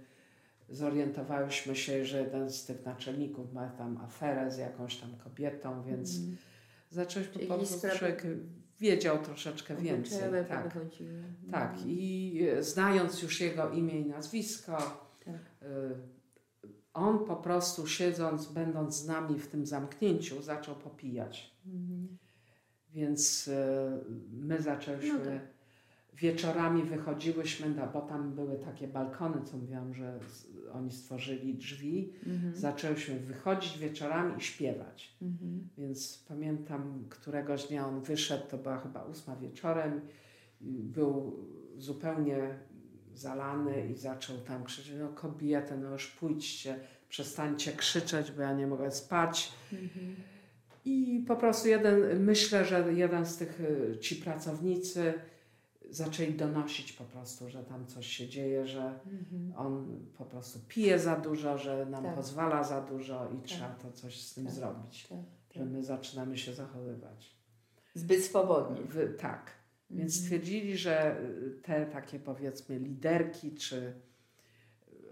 zorientowałyśmy się, że jeden z tych naczelników ma tam aferę z jakąś tam kobietą, więc Mhm. zaczęliśmy Czyli po prostu, wiedział troszeczkę więcej. Tak, tak. Mhm. I e, znając już jego imię i nazwisko, Tak. On po prostu siedząc, będąc z nami w tym zamknięciu, zaczął popijać. Mhm. Więc y, my zaczęliśmy, No tak. wieczorami wychodziłyśmy, bo tam były takie balkony, co mówiłam, że oni stworzyli drzwi. Mhm. Zaczęłyśmy wychodzić wieczorami i śpiewać. Mhm. Więc pamiętam, któregoś dnia on wyszedł, to była chyba ósma wieczorem, był zupełnie zalany i zaczął tam krzyczeć, no kobiety, no już pójdźcie, przestańcie krzyczeć, bo ja nie mogę spać. Mhm. I po prostu jeden, myślę, że jeden z tych, y, ci pracownicy zaczęli donosić po prostu, że tam coś się dzieje, że Mhm. on po prostu pije za dużo, że nam Tak. pozwala za dużo i Tak. trzeba to coś z tym Tak. zrobić, Tak, że my zaczynamy się zachowywać. Zbyt swobodnie. W, tak. Więc Mhm. stwierdzili, że y, te takie powiedzmy liderki czy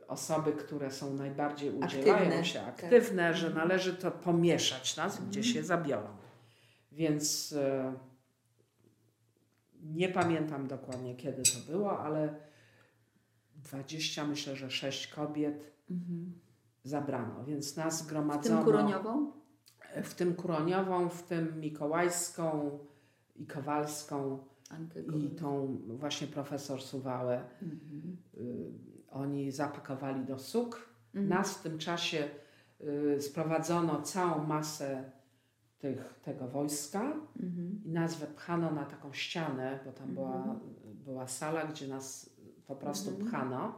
y, osoby, które są najbardziej udzielają Aktywne, się tak. aktywne, że Mhm. należy to pomieszać nas, gdzie Mhm. się zabiorą. Więc e, nie pamiętam dokładnie kiedy to było, ale 20, myślę, że 6 kobiet Mhm. zabrano, więc nas W tym zgromadzono kuroniową? w tym kuroniową, w tym mikołajską i kowalską Ankę i tą właśnie profesor Suwałę. Mhm. Y, oni zapakowali do suk. Mhm. Nas w tym czasie y, sprowadzono całą masę tych, tego wojska Mhm. i nas wepchano na taką ścianę, bo tam była, była sala, gdzie nas po prostu pchano.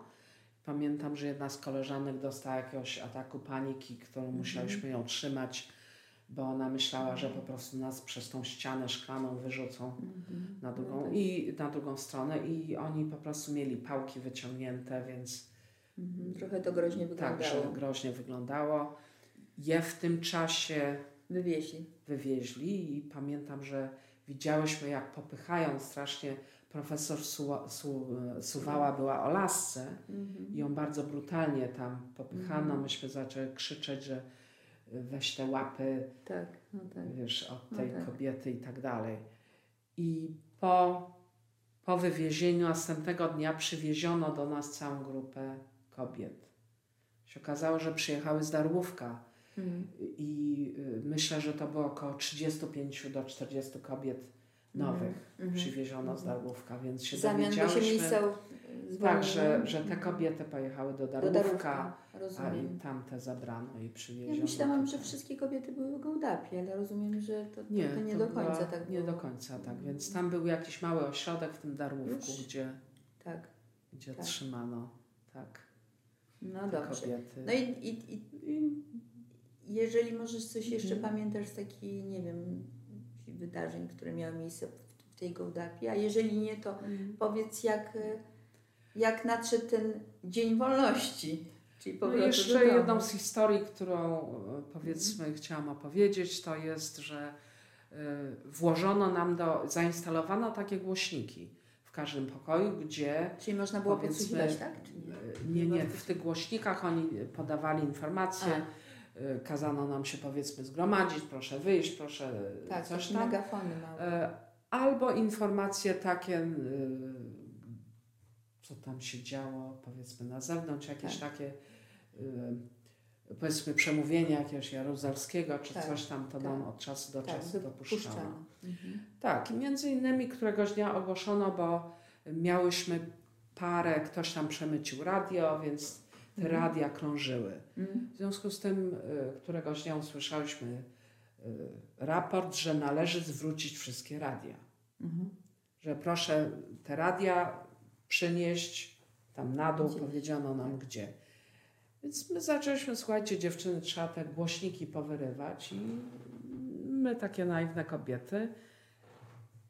Pamiętam, że jedna z koleżanek dostała jakiegoś ataku paniki, którą musiałyśmy ją trzymać, bo ona myślała, że po prostu nas przez tą ścianę szklaną wyrzucą Mhm. na drugą, No tak. i na drugą stronę i oni po prostu mieli pałki wyciągnięte, więc Mhm. Trochę to groźnie tak, że wyglądało. groźnie wyglądało. Je w tym czasie Wywieźli. wywieźli i pamiętam, że widziałyśmy jak popychają strasznie profesor Su, Su, Suwała była o lasce Mhm. i ją bardzo brutalnie tam popychano. Mhm. Myśmy zaczęły krzyczeć, że weź te łapy Tak, no tak. wiesz, od No tej tak. kobiety i tak dalej. I po, po wywiezieniu następnego dnia przywieziono do nas całą grupę kobiet. Się okazało, że przyjechały z Darłówka Mhm. i y, myślę, że to było około 35 do 40 kobiet nowych Mhm. przywieziono z Mhm. Darłówka, więc się Zamian, się dowiedziałyśmy, miejsca tak, że, że te kobiety pojechały do Do Darłówka, Darówka, a i rozumiem. tamte zabrano i Ja przywieziono. myślałam, że wszystkie kobiety były w Gołdapie, ale rozumiem, że to, Nie, to nie to do była- końca tak Nie było. do końca, tak. Więc tam był jakiś mały ośrodek w tym Darłówku, Już? gdzie, Tak, gdzie Tak. trzymano tak, no te dobrze. kobiety. No i, i, i, jeżeli możesz coś jeszcze Mhm. pamiętasz z takich, nie wiem, wydarzeń, które miały miejsce w, tej Gołdapie? A jeżeli nie, to Mhm. powiedz, jak, y, jak nadszedł ten Dzień Wolności, czyli No jeszcze jedną z historii, którą e, powiedzmy chciałam opowiedzieć, to jest, że e, włożono nam do, zainstalowano takie głośniki w każdym pokoju, gdzie Czyli można było podsłuchiwać, tak? Czy nie? nie, w tych głośnikach oni podawali informacje, A, e, kazano nam się powiedzmy zgromadzić, proszę wyjść, proszę tak, coś tam. megafony małe. E, Albo informacje takie, co tam się działo, powiedzmy na zewnątrz, jakieś Tak. takie, y, powiedzmy, przemówienia jakiegoś Jaruzelskiego, czy Tak, coś tam, to tak. nam od czasu do tak, czasu dopuszczano. Mhm. Tak, i między innymi któregoś dnia ogłoszono, bo miałyśmy parę, ktoś tam przemycił radio, więc te Mhm. radia krążyły. Mhm. W związku z tym y, któregoś dnia usłyszałyśmy y, raport, że należy zwrócić wszystkie radia. Mhm. Że proszę te radia przynieść tam na dół, Gdzieś. powiedziano nam gdzie. Więc my zaczęliśmy, słuchajcie dziewczyny, trzeba te głośniki powyrywać i my takie naiwne kobiety,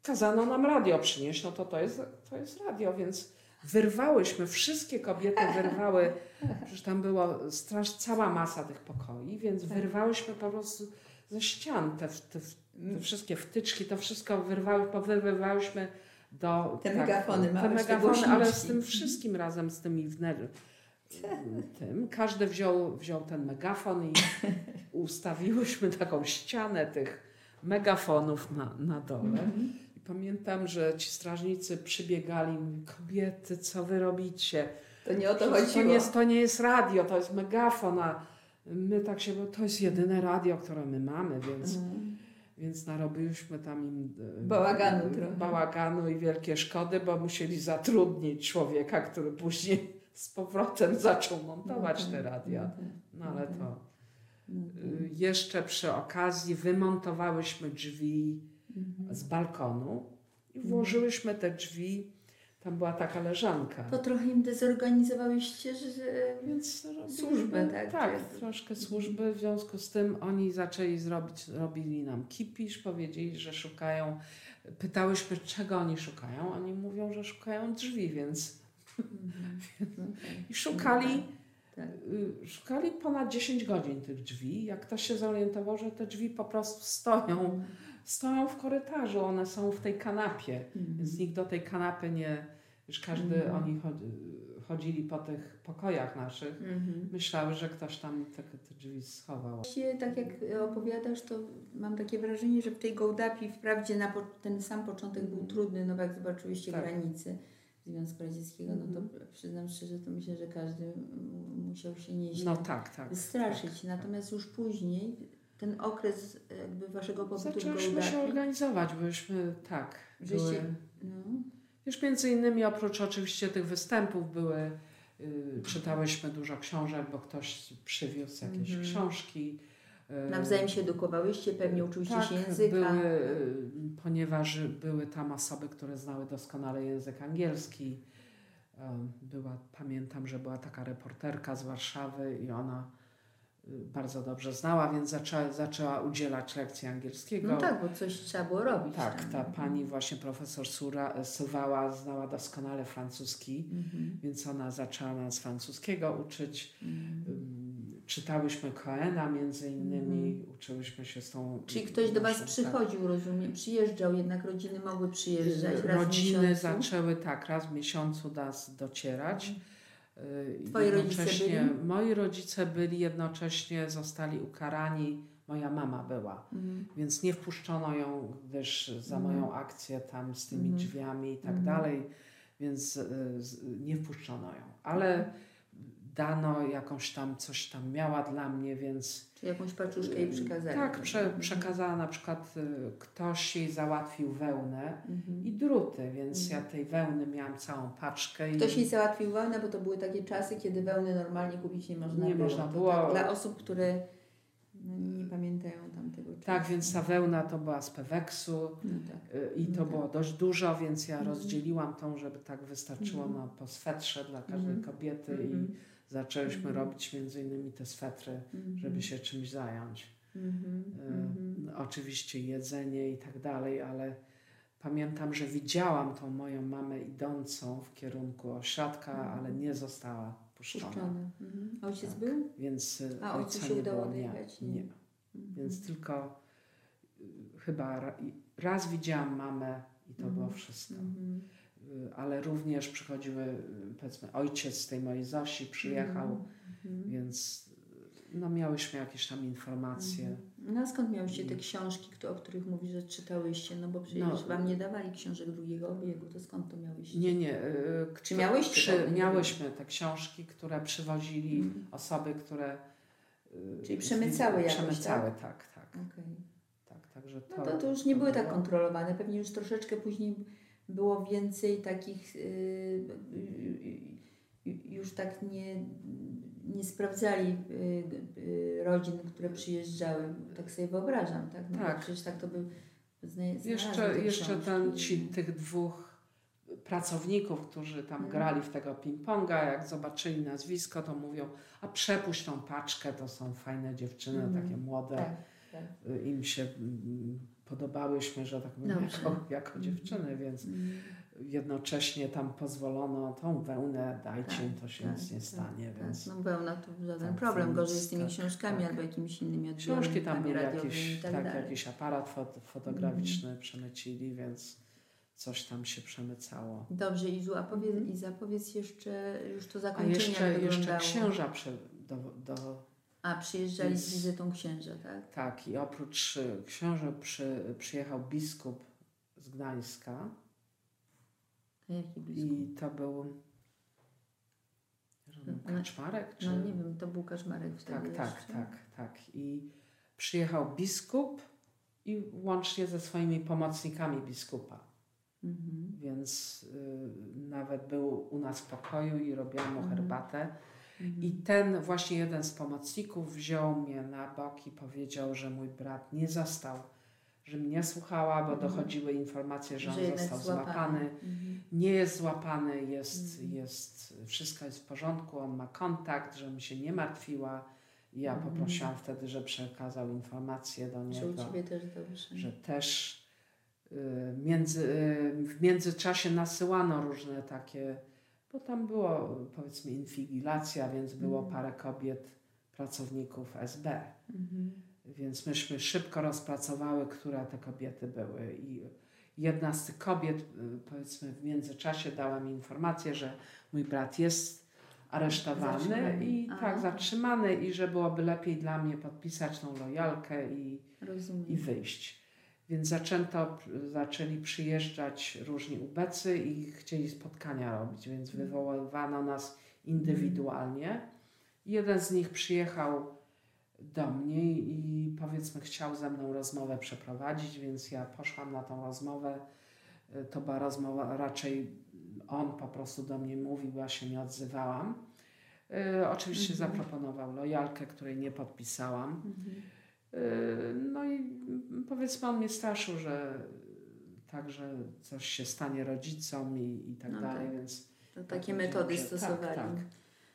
kazano nam radio przynieść, no to to jest, to jest radio, więc wyrwałyśmy, wszystkie kobiety wyrwały, przecież tam była straż, cała masa tych pokoi, więc Tak. wyrwałyśmy po prostu ze ścian te, te, te wszystkie wtyczki, to wszystko wyrwały, powyrywałyśmy do... Te megafony te małe, te megafony, ale z tym wszystkim razem, z tymi wner... tym, każdy wziął, wziął ten megafon i ustawiłyśmy taką ścianę tych megafonów na, na dole. Mhm. I pamiętam, że ci strażnicy przybiegali i mówili, kobiety, co wy robicie? To nie o to Przecież chodziło. To nie, jest, to nie jest radio, to jest megafon, a my tak się, bo to jest jedyne radio, które my mamy, więc, Mhm. Więc narobiliśmy tam im e, Bałaganu e, bałaganu i wielkie szkody, bo musieli zatrudnić człowieka, który później z powrotem zaczął montować te radia. No ale to Mhm. y, jeszcze przy okazji wymontowałyśmy drzwi Mhm. z balkonu i włożyłyśmy te drzwi. Tam była taka leżanka. To trochę im dezorganizowałyście, że... że- Więc Służbę, tak? Tak, troszkę służby. W związku z tym oni zaczęli zrobić, robili nam kipisz, powiedzieli, że szukają. Pytałyśmy, czego oni szukają. Oni mówią, że szukają drzwi, więc Mhm. No tak. i szukali. Tak. y, Szukali ponad 10 godzin tych drzwi. Jak ktoś się zorientował, że te drzwi po prostu stoją, stoją w korytarzu, one są w tej kanapie. Mhm. Więc nikt do tej kanapy nie, już każdy, Mhm. oni chodzi, chodzili po tych pokojach naszych. Mhm. Myślały, że ktoś tam te, te drzwi schował. Właściwie tak jak opowiadasz, to mam takie wrażenie, że w tej Gołdapi wprawdzie na ten sam początek był trudny, no bo jak zobaczyłyście Tak. granice Związku Radzieckiego, no to przyznam szczerze, to myślę, że każdy mm, musiał się nieźle No tak, tak. wystraszyć. Natomiast już później ten okres jakby waszego pobytu w Zaczęłyśmy się Gołdapi, organizować, byśmy tak. Żeście- Były, no, już między innymi oprócz oczywiście tych występów były, y, czytałyśmy dużo książek, bo ktoś przywiózł jakieś Mhm. książki. y, nawzajem się edukowałyście, pewnie uczyłyście tak, się języka. Były, y, ponieważ były tam osoby, które znały doskonale język angielski. Była, pamiętam, że była taka reporterka z Warszawy i ona y, bardzo dobrze znała, więc zaczęła, zaczęła udzielać lekcji angielskiego. No tak, bo coś trzeba było robić. Tak, tam. ta pani właśnie profesor Sura, Suwała znała doskonale francuski, Mhm. więc ona zaczęła nas francuskiego uczyć. Mhm. Czytałyśmy Koena między innymi, uczyłyśmy się z tą... Czyli ktoś do Was naszą- tak. przychodził, rozumiem, przyjeżdżał, jednak rodziny mogły przyjeżdżać raz Rodziny zaczęły tak raz w miesiącu nas docierać. Y, Twoi rodzice byli? Moi rodzice byli, jednocześnie zostali ukarani. Moja mama była, Mhm. więc nie wpuszczono ją, gdyż za Mhm. moją akcję tam z tymi Mhm. drzwiami i tak Mhm. dalej, więc y, nie wpuszczono ją. Ale dano jakąś tam, coś tam miała dla mnie, więc Czy jakąś paczuszkę jej przekazali? tak, prze, Mhm. przekazała na przykład y, ktoś jej załatwił wełnę Mhm. i druty, więc Mhm. ja tej wełny miałam całą paczkę. i Ktoś jej załatwił wełnę, bo to były takie czasy, kiedy wełny normalnie kupić nie można Nie było. można było. Tak, dla osób, które no, nie pamiętają tamtego czasu. Tak, więc ta wełna to była z Peweksu No tak. y, i to Mhm. było dość dużo, więc ja Mhm. rozdzieliłam tą, żeby tak wystarczyło Mhm. na, po swetrze dla każdej Mhm. kobiety Mhm. i zaczęliśmy Mhm. robić między innymi te swetry, Mhm. żeby się czymś zająć. Y, Mhm. Oczywiście jedzenie i tak dalej, ale pamiętam, że widziałam tą moją mamę idącą w kierunku ośrodka, Mhm. ale nie została puszczona. Puszczony. Mhm. Ojciec Tak. był? Więc y, A, ojcu się nie udało było, nie, dojechać? Nie. nie. Mhm. Więc tylko y, chyba ra, raz widziałam mamę i to było wszystko. Y, Ale również przychodziły, y, powiedzmy, ojciec tej mojej Zosi przyjechał, Mhm. więc y, no, miałyśmy jakieś tam informacje. Mhm. No a skąd miałyście te książki, kto- o których mówisz, że czytałyście? No bo przecież No. wam nie dawali książek drugiego obiegu, to skąd to miałyście? Nie, nie. y, Czy kto- miałyście Przy, to? miałyśmy te książki, które przywozili Mhm. osoby, które. Czyli przemycały jakoś, Przemycały, tak, tak. Okej. tak także to, No to, to już nie były tak kontrolowane, pewnie już troszeczkę później było więcej takich, yy, yy, yy, już tak nie, nie sprawdzali rodzin, które przyjeżdżały, tak sobie wyobrażam, tak? No Tak. Przecież tak to by Jeszcze, jeszcze ten, ci, tych dwóch pracowników, którzy tam Mhm. grali w tego ping-ponga, jak zobaczyli nazwisko, to mówią, a przepuść tą paczkę, to są fajne dziewczyny, Mhm. takie młode. Tak, tak. Y, Im się mm, podobałyśmy, że tak powiem, jako, jako Mhm. dziewczyny, więc Mm. jednocześnie tam pozwolono tą wełnę, dajcie im, to się tak, nic nie tak, stanie, Tak, więc no wełna to żaden Tak, problem, gorzej z tymi tak, książkami tak. albo jakimiś innymi odbiorami, książki tam były i tak, tak, jakiś aparat fot, fotograficzny przemycili, więc coś tam się przemycało. Dobrze, Izu, a powiedz, Mhm. Iza, powiedz jeszcze już to A zakończenie jeszcze, jak jeszcze wyglądało. księża do, do, A, przyjeżdżali z wizytą księża, tak? tak i oprócz y, książę przy, przyjechał biskup z Gdańska A jaki biskup? i to był No, Kaczmarek? Czy... No nie wiem, to był Kaczmarek wtedy Tak, tak, jeszcze. tak, tak. I przyjechał biskup i łącznie ze swoimi pomocnikami biskupa. Mhm. Więc y, nawet był u nas w pokoju i robiłam mu Mhm. herbatę. Mhm. I ten właśnie jeden z pomocników wziął mnie na bok i powiedział, że mój brat nie został, że mnie słuchała, bo Mhm. dochodziły informacje, że on jednak został złapany. złapany. Mhm. Nie jest złapany, jest, Mhm. jest, wszystko jest w porządku, on ma kontakt, żebym się nie martwiła. I ja Mhm. poprosiłam wtedy, że przekazał informacje do Że u niego, Ciebie też dobrze. że też y, między, y, w międzyczasie nasyłano różne takie, bo tam było powiedzmy inwigilacja, więc było Mhm. parę kobiet, pracowników SB. Mhm. Więc myśmy szybko rozpracowały, które te kobiety były. I jedna z tych kobiet, y, powiedzmy, w międzyczasie dała mi informację, że mój brat jest aresztowany Zatrzymany. i tak zatrzymany i że byłoby lepiej dla mnie podpisać tą lojalkę i, Rozumiem. i wyjść. Więc zaczęto, zaczęli przyjeżdżać różni ubecy i chcieli spotkania robić, więc Mhm. wywoływano nas indywidualnie. Jeden z nich przyjechał do mnie i powiedzmy chciał ze mną rozmowę przeprowadzić, więc ja poszłam na tą rozmowę. To była rozmowa raczej on po prostu do mnie mówił, ja się nie odzywałam. Y, Oczywiście Mhm. zaproponował lojalkę, której nie podpisałam. Mhm. Y, No i powiedzmy on mnie straszył, że także coś się stanie rodzicom i, i tak No dalej, tak. więc To takie powiedział, metody że stosowali. Tak, tak.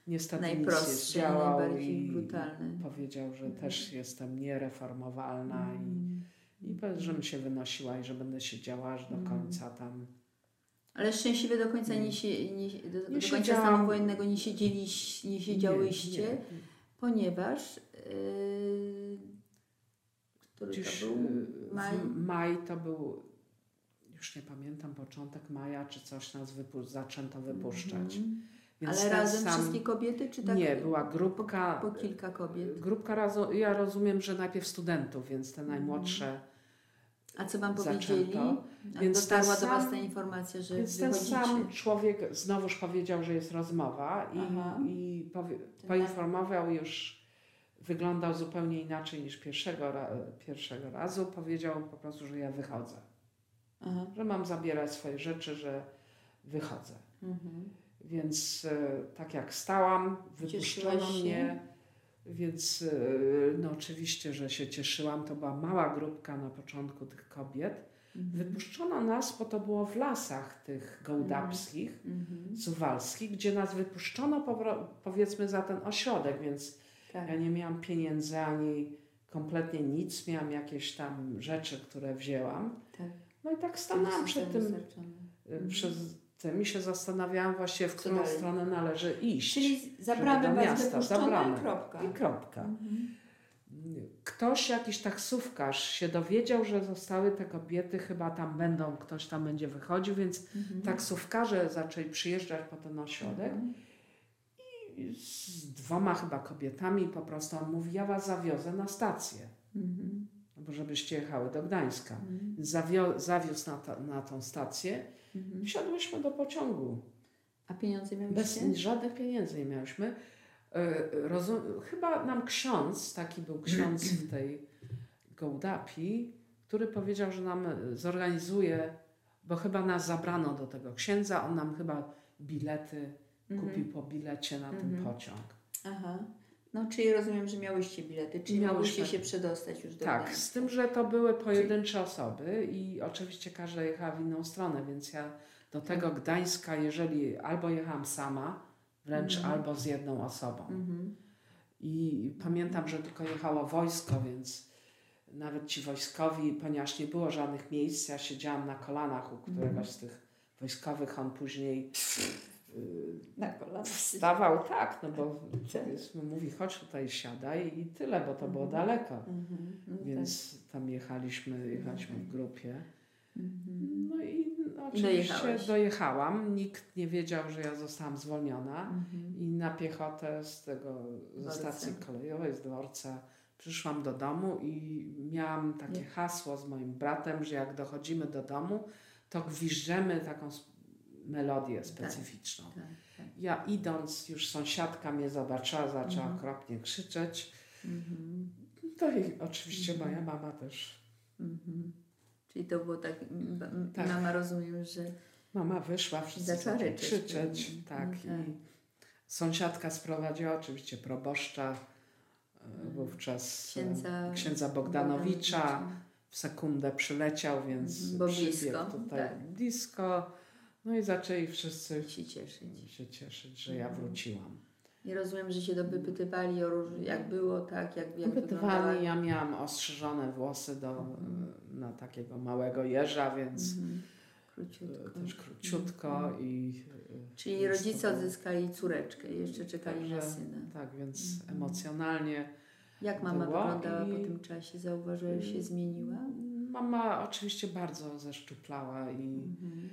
Niestety nie Najprostsze, zdziałał najbardziej brutalne. powiedział, że Mhm. też jestem niereformowalna Mhm. i, i żebym się wynosiła i że będę siedziała aż do Mhm. końca tam. Ale szczęśliwie do końca nie, się, nie, do, do końca siedziałam. stanu wojennego nie siedzieliś, nie siedziałyście, Nie, nie. ponieważ yy, który Gdzieś to był? y, Maj? maj to był, już nie pamiętam, początek maja czy coś nas wypu- zaczęto wypuszczać. Mhm. Więc Ale razem sam- wszystkie kobiety, czy tak? Nie, była grupka. Po kilka kobiet. Grupka razu, ja rozumiem, że najpierw studentów, więc te najmłodsze. A co wam Zaczęto. powiedzieli? A Więc dotarła ten do was sam- ta informacja, że Więc ten sam człowiek znowuż powiedział, że jest rozmowa i, i powie, poinformował już, wyglądał zupełnie inaczej niż pierwszego, pierwszego razu. Powiedział po prostu, że ja wychodzę, Aha. że mam zabierać swoje rzeczy, że wychodzę. Mhm. Więc e, tak jak stałam, wypuszczono mnie. Więc e, no oczywiście, że się cieszyłam. To była mała grupka na początku tych kobiet. Mhm. Wypuszczono nas, bo to było w lasach tych gołdapskich, Mhm. suwalskich, gdzie nas wypuszczono powiedzmy za ten ośrodek, więc Tak. ja nie miałam pieniędzy ani kompletnie nic. Miałam jakieś tam rzeczy, które wzięłam. tak. No i tak stanęłam przed tym, y, Mhm. przez tym i się zastanawiałam właśnie, w Co którą dalej? stronę należy iść. Czyli za żeby bramę do was miasta, za wypuszczono bramę. i kropka. I kropka. Mhm. Ktoś, jakiś taksówkarz się dowiedział, że zostały te kobiety, chyba tam będą, ktoś tam będzie wychodził, więc Mhm. taksówkarze zaczęli przyjeżdżać po ten ośrodek Mhm. Z dwoma chyba kobietami po prostu on mówi, ja was zawiozę na stację, Mhm. no bo żebyście jechały do Gdańska. Mhm. Zawio- zawiózł na, ta, na tą stację Mhm. i wsiadłyśmy do pociągu. A pieniądze miałeś Bez żadnych pieniędzy nie miałyśmy. E, Rozum, chyba nam ksiądz, taki był ksiądz w tej Gołdapi, który powiedział, że nam e, zorganizuje, bo chyba nas zabrano do tego księdza, on nam chyba bilety kupił po bilecie na ten Mhm. pociąg. Aha. No, czyli rozumiem, że miałyście bilety, czyli Miałyśmy. mogłyście się przedostać już do Tak, Gdańska. z tym, że to były pojedyncze osoby i oczywiście każda jechała w inną stronę, więc ja do tego Gdańska, jeżeli albo jechałam sama, wręcz Mhm. albo z jedną osobą. Mhm. I pamiętam, że tylko jechało wojsko, więc nawet ci wojskowi, ponieważ nie było żadnych miejsc, ja siedziałam na kolanach u któregoś z tych wojskowych, on później Na kolana. wstawał tak, no bo Tak. powiedzmy, mówi chodź tutaj siadaj i tyle, bo to było Mhm. daleko. Mhm. No Więc tam jechaliśmy, jechaliśmy w grupie. tak. Mhm. No i oczywiście dojechałam. Nikt nie wiedział, że ja zostałam zwolniona. Mhm. I na piechotę z tego, ze stacji kolejowej, z dworca, przyszłam do domu i miałam takie hasło z moim bratem, że jak dochodzimy do domu, to gwiżdżemy taką melodię specyficzną. Tak, tak. Ja idąc, już sąsiadka mnie zobaczyła, zaczęła Mhm. okropnie krzyczeć. Mhm. To i oczywiście Mhm. moja mama też. Mhm. Czyli to było tak, Tak. mama rozumiem, że Mama wyszła, wszyscy zaczęli krzyczeć. Tak. No tak. I sąsiadka sprowadziła oczywiście proboszcza, e, Mhm. wówczas e, księdza, księdza Bogdanowicza. W sekundę przyleciał, więc Mhm, bo blisko, tutaj tak. blisko. No i zaczęli wszyscy się cieszyć. się cieszyć, że ja Mhm. wróciłam. I rozumiem, że się dopytywali o róż... jak było, tak, jak, jak Pytywali, wyglądała. ja miałam ostrzyżone włosy do, Mhm. na takiego małego jeża, więc Mhm. e, Króciutko. też króciutko Mhm. i... e, Czyli to rodzice było- odzyskali córeczkę, jeszcze czekali na Także- syna. Tak, więc Mhm. emocjonalnie Jak mama wyglądała i- po tym czasie? Zauważyłeś, że się zmieniła? Mama oczywiście bardzo zeszczuplała i Mhm.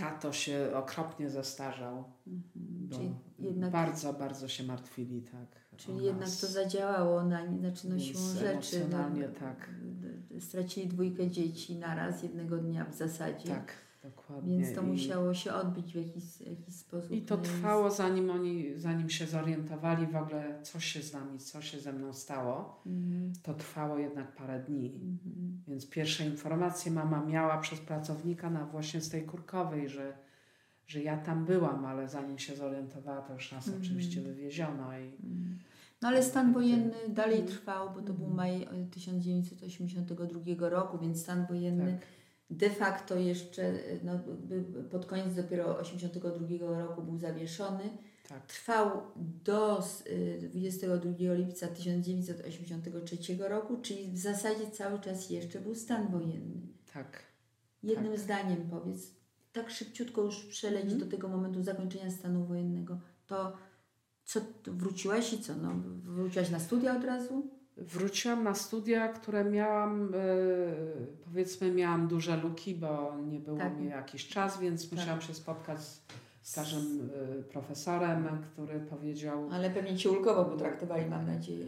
Tato się okropnie zestarzał. Mhm. Jednak, bardzo, bardzo się martwili, tak. czyli jednak to zadziałało na znaczy no siłą rzeczy. emocjonalnie no, tak. Stracili dwójkę dzieci naraz jednego dnia w zasadzie. Tak, dokładnie. Więc to I, musiało się odbić w jakiś, jakiś sposób. I to no trwało zanim oni, zanim się zorientowali w ogóle, co się z nami, co się ze mną stało. Mhm. To trwało jednak parę dni. Mhm. Więc pierwsze informacje mama miała przez pracownika na właśnie z tej kurkowej, że, że ja tam byłam, ale zanim się zorientowała, to już nas Mhm. oczywiście wywieziono i Mhm. No ale stan wojenny dalej Mhm. trwał, bo to był Mhm. maj e, 1982 roku, więc stan wojenny tak, de facto jeszcze no, pod koniec dopiero 1982 roku był zawieszony. tak, Trwał do s- y, 22 lipca 1983 roku, czyli w zasadzie cały czas jeszcze był stan wojenny. tak. Jednym zdaniem powiedz, tak szybciutko już przeleć Mhm. do tego momentu zakończenia stanu wojennego, to co, wróciłaś i co? No, wróciłaś na studia od razu? Wróciłam na studia, które miałam, e, powiedzmy, miałam duże luki, bo nie było Tak. mnie jakiś czas, więc Tak. musiałam się spotkać z starzym e, profesorem, który powiedział, Ale pewnie Cię ulgowo potraktowali, mam nadzieję.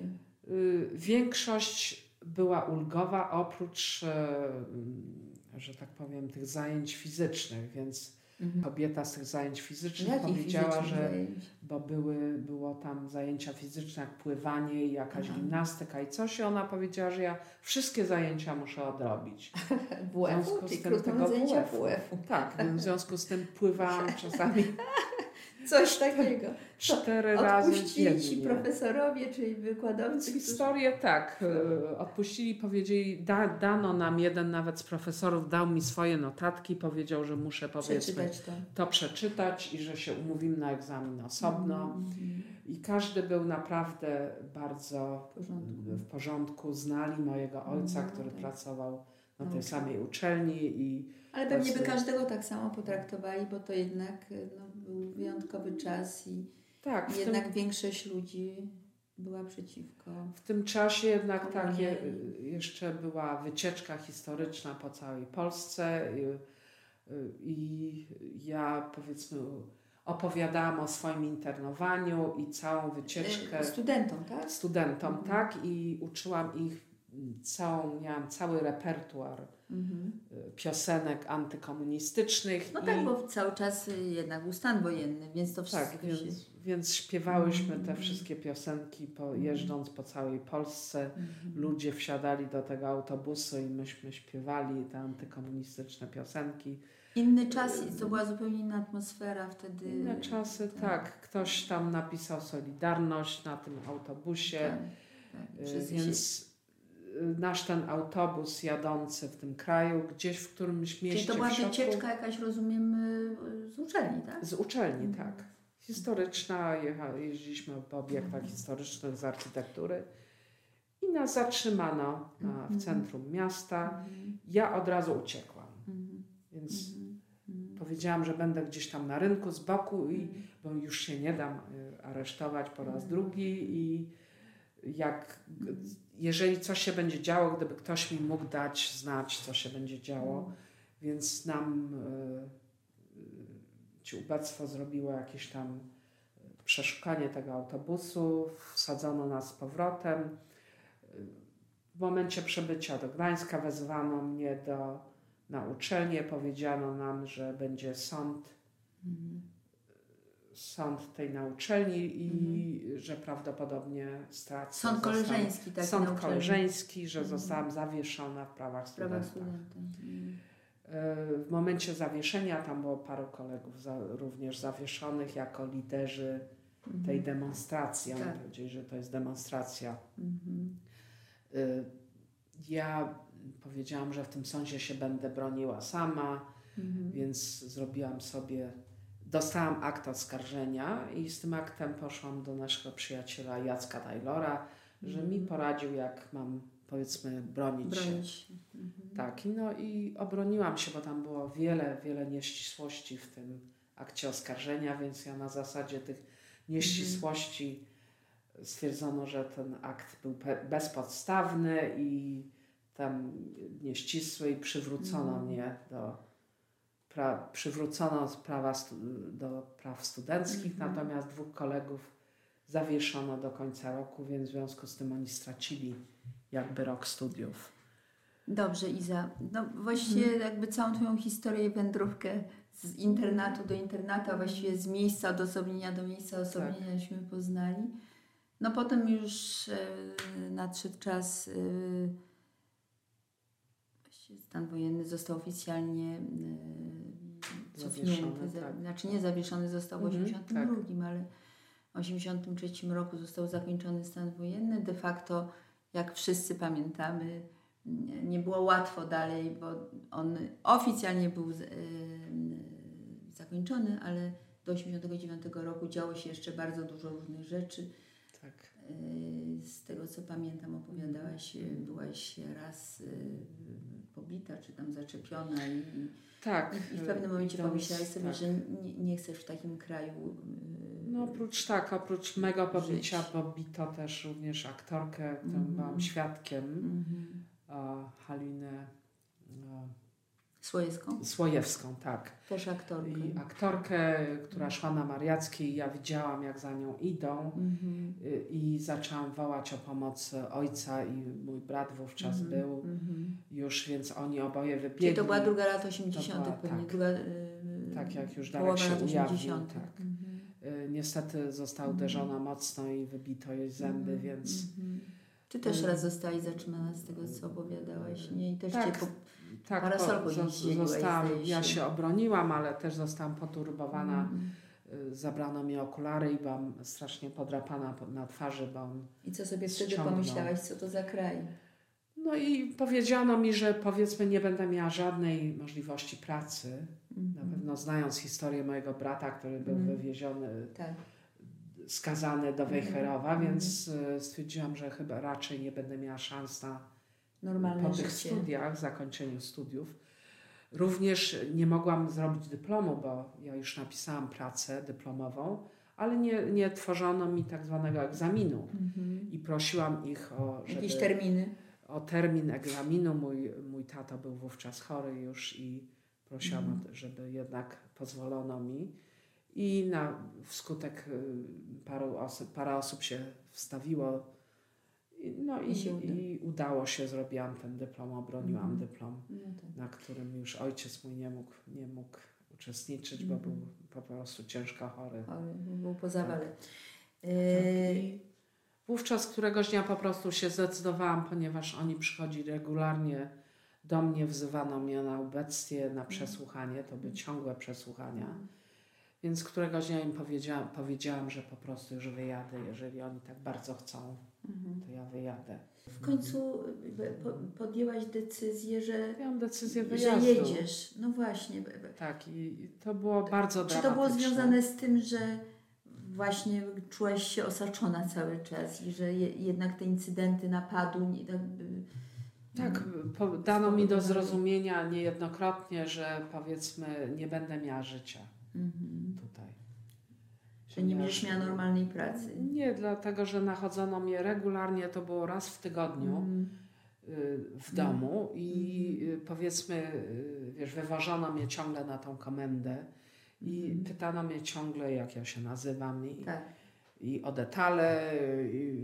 y, większość była ulgowa oprócz, e, że tak powiem, tych zajęć fizycznych, więc Mhm. kobieta z tych zajęć fizycznych Jakich powiedziała, fizycznych że zajęć? bo były, było tam zajęcia fizyczne, jak pływanie i jakaś Aha. gimnastyka i coś i ona powiedziała, że ja wszystkie zajęcia muszę odrobić. WF-u? związku z tym tego WF-u. WF-u. Tak, w związku z tym pływałam czasami Coś takiego. cztery razy Odpuścili Ci profesorowie, czyli wykładowcy, którzy... Historię tak, e, odpuścili, powiedzieli, da, dano nam jeden nawet z profesorów, dał mi swoje notatki, powiedział, że muszę powiedzmy to. to przeczytać i że się umówimy na egzamin osobno. Mhm. I każdy był naprawdę bardzo W porządku. w porządku. Znali mojego ojca, No, który tak. pracował na tej Okej. samej uczelni i Ale pewnie by każdego tak samo potraktowali, bo to jednak no, był wyjątkowy czas i tak, jednak tym, większość ludzi była przeciwko. w tym czasie jednak tak je, Komunii. jeszcze była wycieczka historyczna po całej Polsce i, i ja powiedzmy opowiadałam o swoim internowaniu i całą wycieczkę Y, Studentom, tak? studentom, Mhm. tak? I uczyłam ich całą, miałam cały repertuar Mhm. y, piosenek antykomunistycznych. No i, tak, bo cały czas y, jednak był stan wojenny, więc to wszystko tak, się... więc, więc śpiewałyśmy te Mhm. wszystkie piosenki po, Mhm. jeżdżąc po całej Polsce. Mhm. Ludzie wsiadali do tego autobusu i myśmy śpiewali te antykomunistyczne piosenki. Inny czas, i to była zupełnie inna atmosfera wtedy. Inne czasy, tak. Ktoś tam napisał Solidarność na tym autobusie. Tak, tak. Y, Więc y, nasz ten autobus jadący w tym kraju, gdzieś w którymś się... Czyli mieście to była w wycieczka jakaś, rozumiem, y, z uczelni, tak? z uczelni, Mhm. tak. Historyczna, jecha, jeździliśmy po obiektach Mhm. historycznych z architektury i nas zatrzymano na, Mhm. w centrum miasta. Ja od razu uciekłam, więc powiedziałam, że będę gdzieś tam na rynku z boku i bo już się nie dam y, aresztować po raz drugi i jak, jeżeli coś się będzie działo, gdyby ktoś mi mógł dać znać, co się będzie działo, więc nam y, y, ci ubectwo zrobiło jakieś tam y, przeszukanie tego autobusu, wsadzono nas z powrotem. W momencie przybycia do Gdańska wezwano mnie do, na uczelnię, powiedziano nam, że będzie sąd Mhm. Sąd tej na uczelni i że prawdopodobnie stracę. Sąd koleżeński taki Sąd koleżeński, że Mhm. zostałam zawieszona w prawach studenta. Mhm. E, W momencie zawieszenia tam było paru kolegów za, również zawieszonych jako liderzy Mhm. tej demonstracji. Oni Tak. powiedzieli, że to jest demonstracja. Mhm. E, Ja powiedziałam, że w tym sądzie się będę broniła sama. Mhm. Więc zrobiłam sobie, dostałam akt oskarżenia i z tym aktem poszłam do naszego przyjaciela Jacka Taylora, że mi Mhm. poradził, jak mam powiedzmy bronić, się. Bronić się. Mhm. Tak, no i obroniłam się, bo tam było wiele, wiele nieścisłości w tym akcie oskarżenia, więc ja na zasadzie tych nieścisłości stwierdzono, że ten akt był bezpodstawny i tam nieścisły i przywrócono Mhm. mnie do pra, przywrócono prawa do praw studenckich, Mhm. natomiast dwóch kolegów zawieszono do końca roku, więc w związku z tym oni stracili jakby rok studiów. Dobrze, Iza. No właściwie Mhm. jakby całą Twoją historię, wędrówkę z internatu do internatu, a właściwie z miejsca odosobnienia do miejsca Tak. odosobnieniaśmy poznali. No potem już e, nadszedł czas, e, stan wojenny został oficjalnie e, cofnięty. Tak. Znaczy nie zawieszony został w Mhm, 1982, ale w 1983 roku został zakończony stan wojenny. De facto, jak wszyscy pamiętamy, nie- było łatwo dalej, bo on oficjalnie był e, zakończony, ale do 1989 roku działo się jeszcze bardzo dużo różnych rzeczy. Tak. E, Z tego co pamiętam, opowiadałaś, byłaś raz pobita czy tam zaczepiona i, Tak. i, i w pewnym momencie pomyślałaś sobie, tak. że nie, nie chcesz w takim kraju. e, No oprócz tak, oprócz mego pobicia, pobito też również aktorkę, którą Mhm. byłam świadkiem, Mhm. a Halinę Słojewską? Słojewską, tak. Też aktorkę. I aktorkę, która szła na Mariackiej, ja widziałam jak za nią idą Mhm. y, i zaczęłam wołać o pomoc ojca i mój brat wówczas Mhm. był Mhm. już, więc oni oboje wybiegli. Czyli to była druga lat 80. była, pewnie. tak. Druga, e, Tak, jak już Darek się ujawnił, 80. tak. Mhm. Y, Niestety została Mhm. uderzona mocno i wybito jej zęby, Mhm. więc Mhm. Ty też Mhm. raz zostałaś zatrzymana z tego, co opowiadałaś, nie? I też Tak, cię po... Tak, Parasolką po, zdzieliłaś, zostałam, ja się. obroniłam, ale też zostałam poturbowana. Mhm. Y, Zabrano mi okulary i byłam strasznie podrapana po- na twarzy, bo on... I co sobie wtedy Ściągnął. pomyślałaś, co to za kraj? No i powiedziano mi, że powiedzmy nie będę miała żadnej możliwości pracy. Na Mhm. pewno znając historię mojego brata, który był Mhm. wywieziony, Tak. skazany do Wejherowa, Mhm. więc y, stwierdziłam, że chyba raczej nie będę miała szans na Normalne po tych życie. studiach, zakończeniu studiów. Również nie mogłam zrobić dyplomu, bo ja już napisałam pracę dyplomową, ale nie, nie tworzono mi tak zwanego egzaminu. Mhm. I prosiłam ich o, żeby, Jakieś terminy? o termin egzaminu. Mój, mój tato był wówczas chory już i prosiłam, Mhm. żeby jednak pozwolono mi. I na wskutek y, paru osób, parę osób się wstawiło. No I i, uda. i udało się, zrobiłam ten dyplom, obroniłam Mhm. dyplom, No tak. na którym już ojciec mój nie mógł, nie mógł uczestniczyć, bo Mhm. był po prostu ciężko chory. Chory, był po zawale. Tak, E, wówczas któregoś dnia po prostu się zdecydowałam, ponieważ oni przychodzi regularnie do mnie, wzywano mnie na ubectie, na przesłuchanie, to były ciągłe przesłuchania. Więc któregoś dnia im powiedziałam, powiedziałam, że po prostu już wyjadę, jeżeli oni tak bardzo chcą, Mhm. to ja wyjadę. W końcu po, podjęłaś decyzję, że, Miałam decyzję że jedziesz. No właśnie. Tak, i to było bardzo Czy to było związane z tym, że właśnie czułaś się osaczona cały czas i że je, jednak te incydenty napadu nie, tak, Tak, po, dano mi do zrozumienia niejednokrotnie, że powiedzmy nie będę miała życia Mhm. Że nie będziesz miała normalnej pracy. Nie, dlatego że nachodzono mnie regularnie, to było raz w tygodniu y, w domu i y, powiedzmy, y, wiesz, wywożono mnie ciągle na tą komendę i Mhm. pytano mnie ciągle, jak ja się nazywam i, Tak. i o detale, i,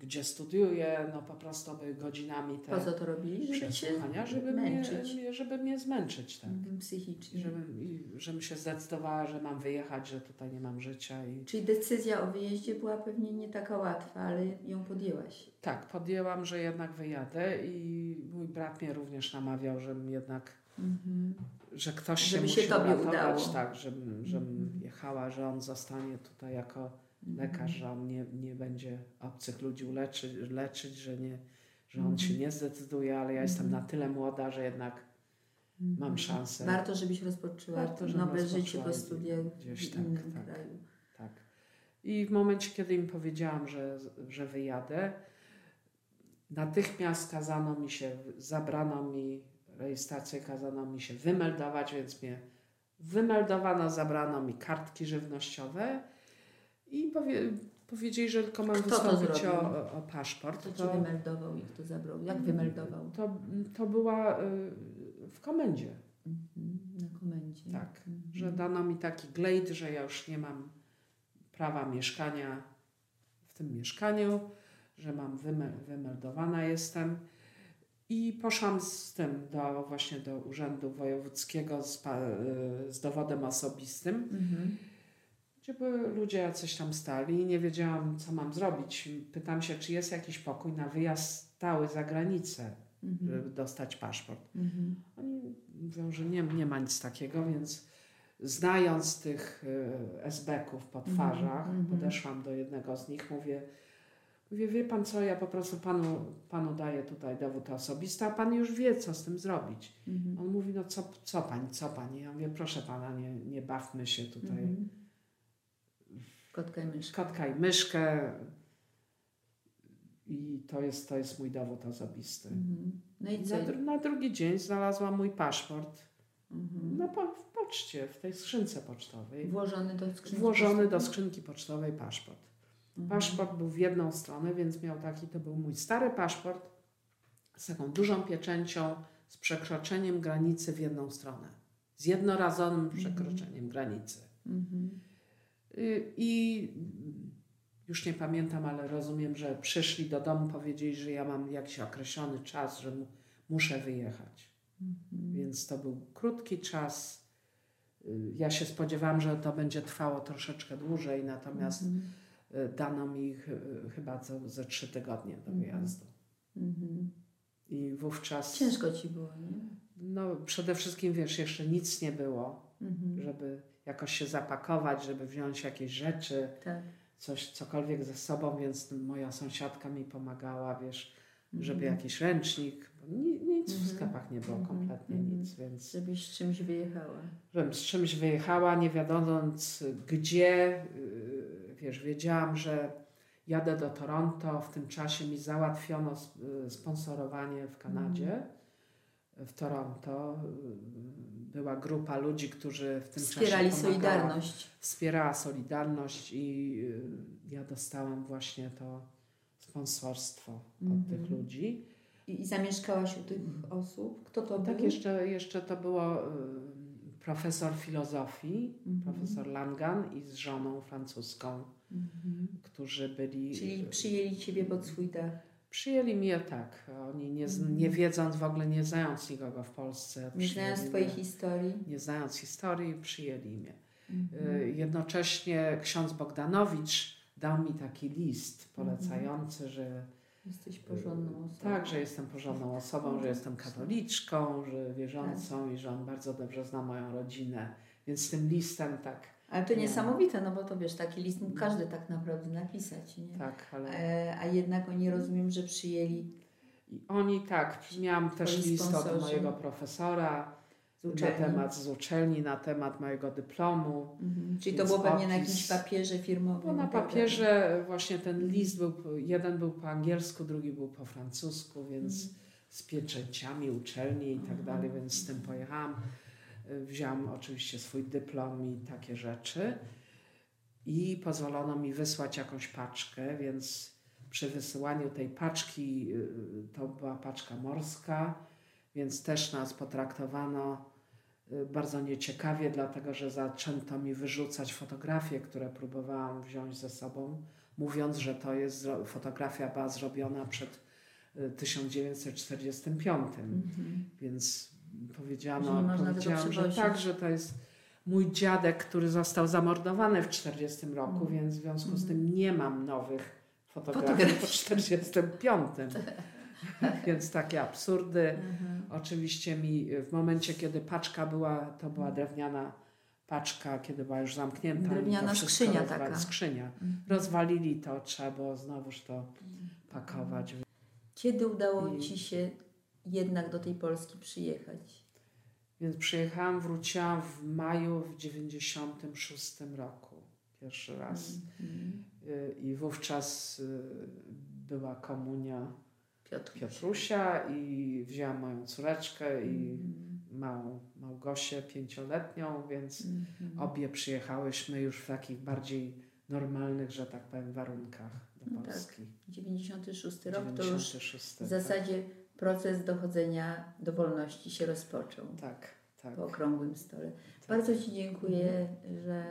gdzie studiuję, no po prostu by godzinami te Po co to robili? Żeby przesłuchania, żeby męczyć. mnie, żeby mnie zmęczyć, tak. Psychicznie. żebym, i żebym się zdecydowała, że mam wyjechać, że tutaj nie mam życia i Czyli decyzja o wyjeździe była pewnie nie taka łatwa, ale ją podjęłaś. tak, podjęłam, że jednak wyjadę i mój brat mnie również namawiał, żebym jednak, Mhm. że ktoś się Żeby musi się tobie uratować, udało. tak, żebym, żebym Mhm. jechała, że on zostanie tutaj jako lekarz, że on nie, nie będzie obcych ludzi leczyć, leczyć że, nie, że on się nie zdecyduje, ale ja jestem na tyle młoda, że jednak mam szansę. Warto, żebyś rozpoczęła Warto, żebym nowe życie po studiach gdzieś w tak, innym tak. kraju. Tak. I w momencie, kiedy im powiedziałam, że, że wyjadę, natychmiast kazano mi się, zabrano mi rejestrację, kazano mi się wymeldować, więc mnie wymeldowano, zabrano mi kartki żywnościowe i powie, powiedzieli, że tylko mam Kto to wystąpić o, o paszport. Kto cię wymeldował i kto zabrał? Jak wymeldował? to, to była y, w komendzie. Mhm. Na komendzie. Tak, Mhm. że dano mi taki glejt, że ja już nie mam prawa mieszkania w tym mieszkaniu, że mam wyme- wymeldowana jestem. I poszłam z tym do, właśnie do Urzędu Wojewódzkiego z, y, z dowodem osobistym, Mhm. Były ludzie jacyś tam stali i nie wiedziałam, co mam zrobić. Pytam się, czy jest jakiś pokój na wyjazd stały za granicę, Mhm. żeby dostać paszport. Mhm. Oni mówią, że nie, nie ma nic takiego, więc znając tych SB-ków po twarzach, Mhm, mhm. podeszłam do jednego z nich, mówię, mówię, wie pan co, ja po prostu panu, panu daję tutaj dowód osobisty, a pan już wie, co z tym zrobić. On mówi, no co, co pani, co pani? Ja mówię, proszę pana, nie, nie bawmy się tutaj. Kotka i myszka. kotka i myszkę i to jest, to jest mój dowód osobisty. Mhm. No i co? Na, na drugi dzień znalazłam mój paszport Mhm. na po, w poczcie, w tej skrzynce pocztowej. Włożony do skrzynki. Włożony do pocztowej? skrzynki pocztowej paszport. Mhm. Paszport był w jedną stronę, więc miał taki, to był mój stary paszport z taką dużą pieczęcią, z przekroczeniem granicy w jedną stronę. Z jednorazowym przekroczeniem granicy. Mhm. Y, I już nie pamiętam, ale rozumiem, że przyszli do domu, powiedzieli, że ja mam jakiś określony czas, że mu, muszę wyjechać. Mhm. Więc to był krótki czas. Y, Ja się spodziewałam, że to będzie trwało troszeczkę dłużej, natomiast Mhm. y, dano mi ch- chyba ze, trzy tygodnie do Mhm. wyjazdu. Mhm. I wówczas, Ciężko ci było, nie? no przede wszystkim wiesz, jeszcze nic nie było, Mhm. żeby jakoś się zapakować, żeby wziąć jakieś rzeczy, Tak. coś, cokolwiek ze sobą, więc moja sąsiadka mi pomagała, wiesz, żeby Mhm. jakiś ręcznik, bo ni, nic w Mhm. sklepach nie było, Mhm. kompletnie nic, więc Żebyś z czymś wyjechała. żebym z czymś wyjechała, nie wiadąc gdzie, yy, wiesz, wiedziałam, że jadę do Toronto. W tym czasie mi załatwiono y, sponsorowanie w Kanadzie, w Toronto. Była grupa ludzi, którzy w tym Wspierali czasie pomagała- Solidarność. Wspierała Solidarność i y, ja dostałam właśnie to sponsorstwo od Mhm. tych ludzi. I, I zamieszkałaś u tych osób? Kto to Tak, był? jeszcze, jeszcze to było y, profesor filozofii, Mhm. profesor Langan i z żoną francuską, Mhm. którzy byli. Czyli przyjęli Ciebie pod swój dach. Przyjęli mnie tak. Oni nie, z- Mhm. nie wiedząc w ogóle, nie znając nikogo w Polsce. Nie znając mnie. Twojej historii. Nie znając historii, przyjęli mnie. Mhm. Y, Jednocześnie ksiądz Bogdanowicz dał mi taki list Mhm. polecający, że Jesteś porządną osobą. tak, że jestem porządną osobą, że jestem katoliczką, że wierzącą Tak. i że on bardzo dobrze zna moją rodzinę. Więc tym listem tak, Ale to Nie. niesamowite, no bo to wiesz, taki list mógł każdy tak naprawdę napisać, nie? tak, ale E, a jednak oni rozumiem, że przyjęli i oni tak, miałam też list od mojego profesora z na temat z uczelni, na temat mojego dyplomu. Mhm. Czyli to było pewnie na opis- jakimś papierze firmowym. Bo na tak papierze właśnie ten list był, jeden był po angielsku, drugi był po francusku, więc Mhm. z pieczęciami uczelni i tak Mhm. dalej, więc z tym pojechałam. Wziąłam oczywiście swój dyplom i takie rzeczy i pozwolono mi wysłać jakąś paczkę, więc przy wysyłaniu tej paczki, y, to była paczka morska, więc też nas potraktowano y, bardzo nieciekawie, dlatego że zaczęto mi wyrzucać fotografie, które próbowałam wziąć ze sobą, mówiąc, że to jest fotografia była zrobiona przed y, 1945. Mhm. Więc Że powiedziano, powiedziałam, że tak, że to jest mój dziadek, który został zamordowany w 40 roku, Mhm. więc w związku z Mhm. tym nie mam nowych fotografii Fotografii. po 45. więc takie absurdy. Mhm. Oczywiście mi w momencie, kiedy paczka była, to była drewniana paczka, kiedy była już zamknięta. Drewniana skrzynia rozwali- taka. Skrzynia. Mhm. Rozwalili to, trzeba było znowuż to pakować. Kiedy udało I- Ci się jednak do tej Polski przyjechać? Więc przyjechałam, wróciłam w maju w 96 roku. Pierwszy raz. Mhm. Y, I wówczas y, była komunia Piotr. Piotrusia i wzięłam moją córeczkę i Mhm. małą Małgosię pięcioletnią, więc Mhm. obie przyjechałyśmy już w takich bardziej normalnych, że tak powiem, warunkach do No tak. Polski. 96 rok to już 96. w zasadzie proces dochodzenia do wolności się rozpoczął Tak, tak. po okrągłym stole. tak. Bardzo Ci dziękuję, że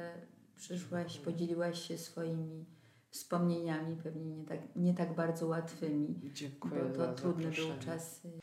przyszłaś, podzieliłaś się swoimi wspomnieniami, pewnie nie tak, nie tak bardzo łatwymi, Dziękuję bo to trudne były czasy.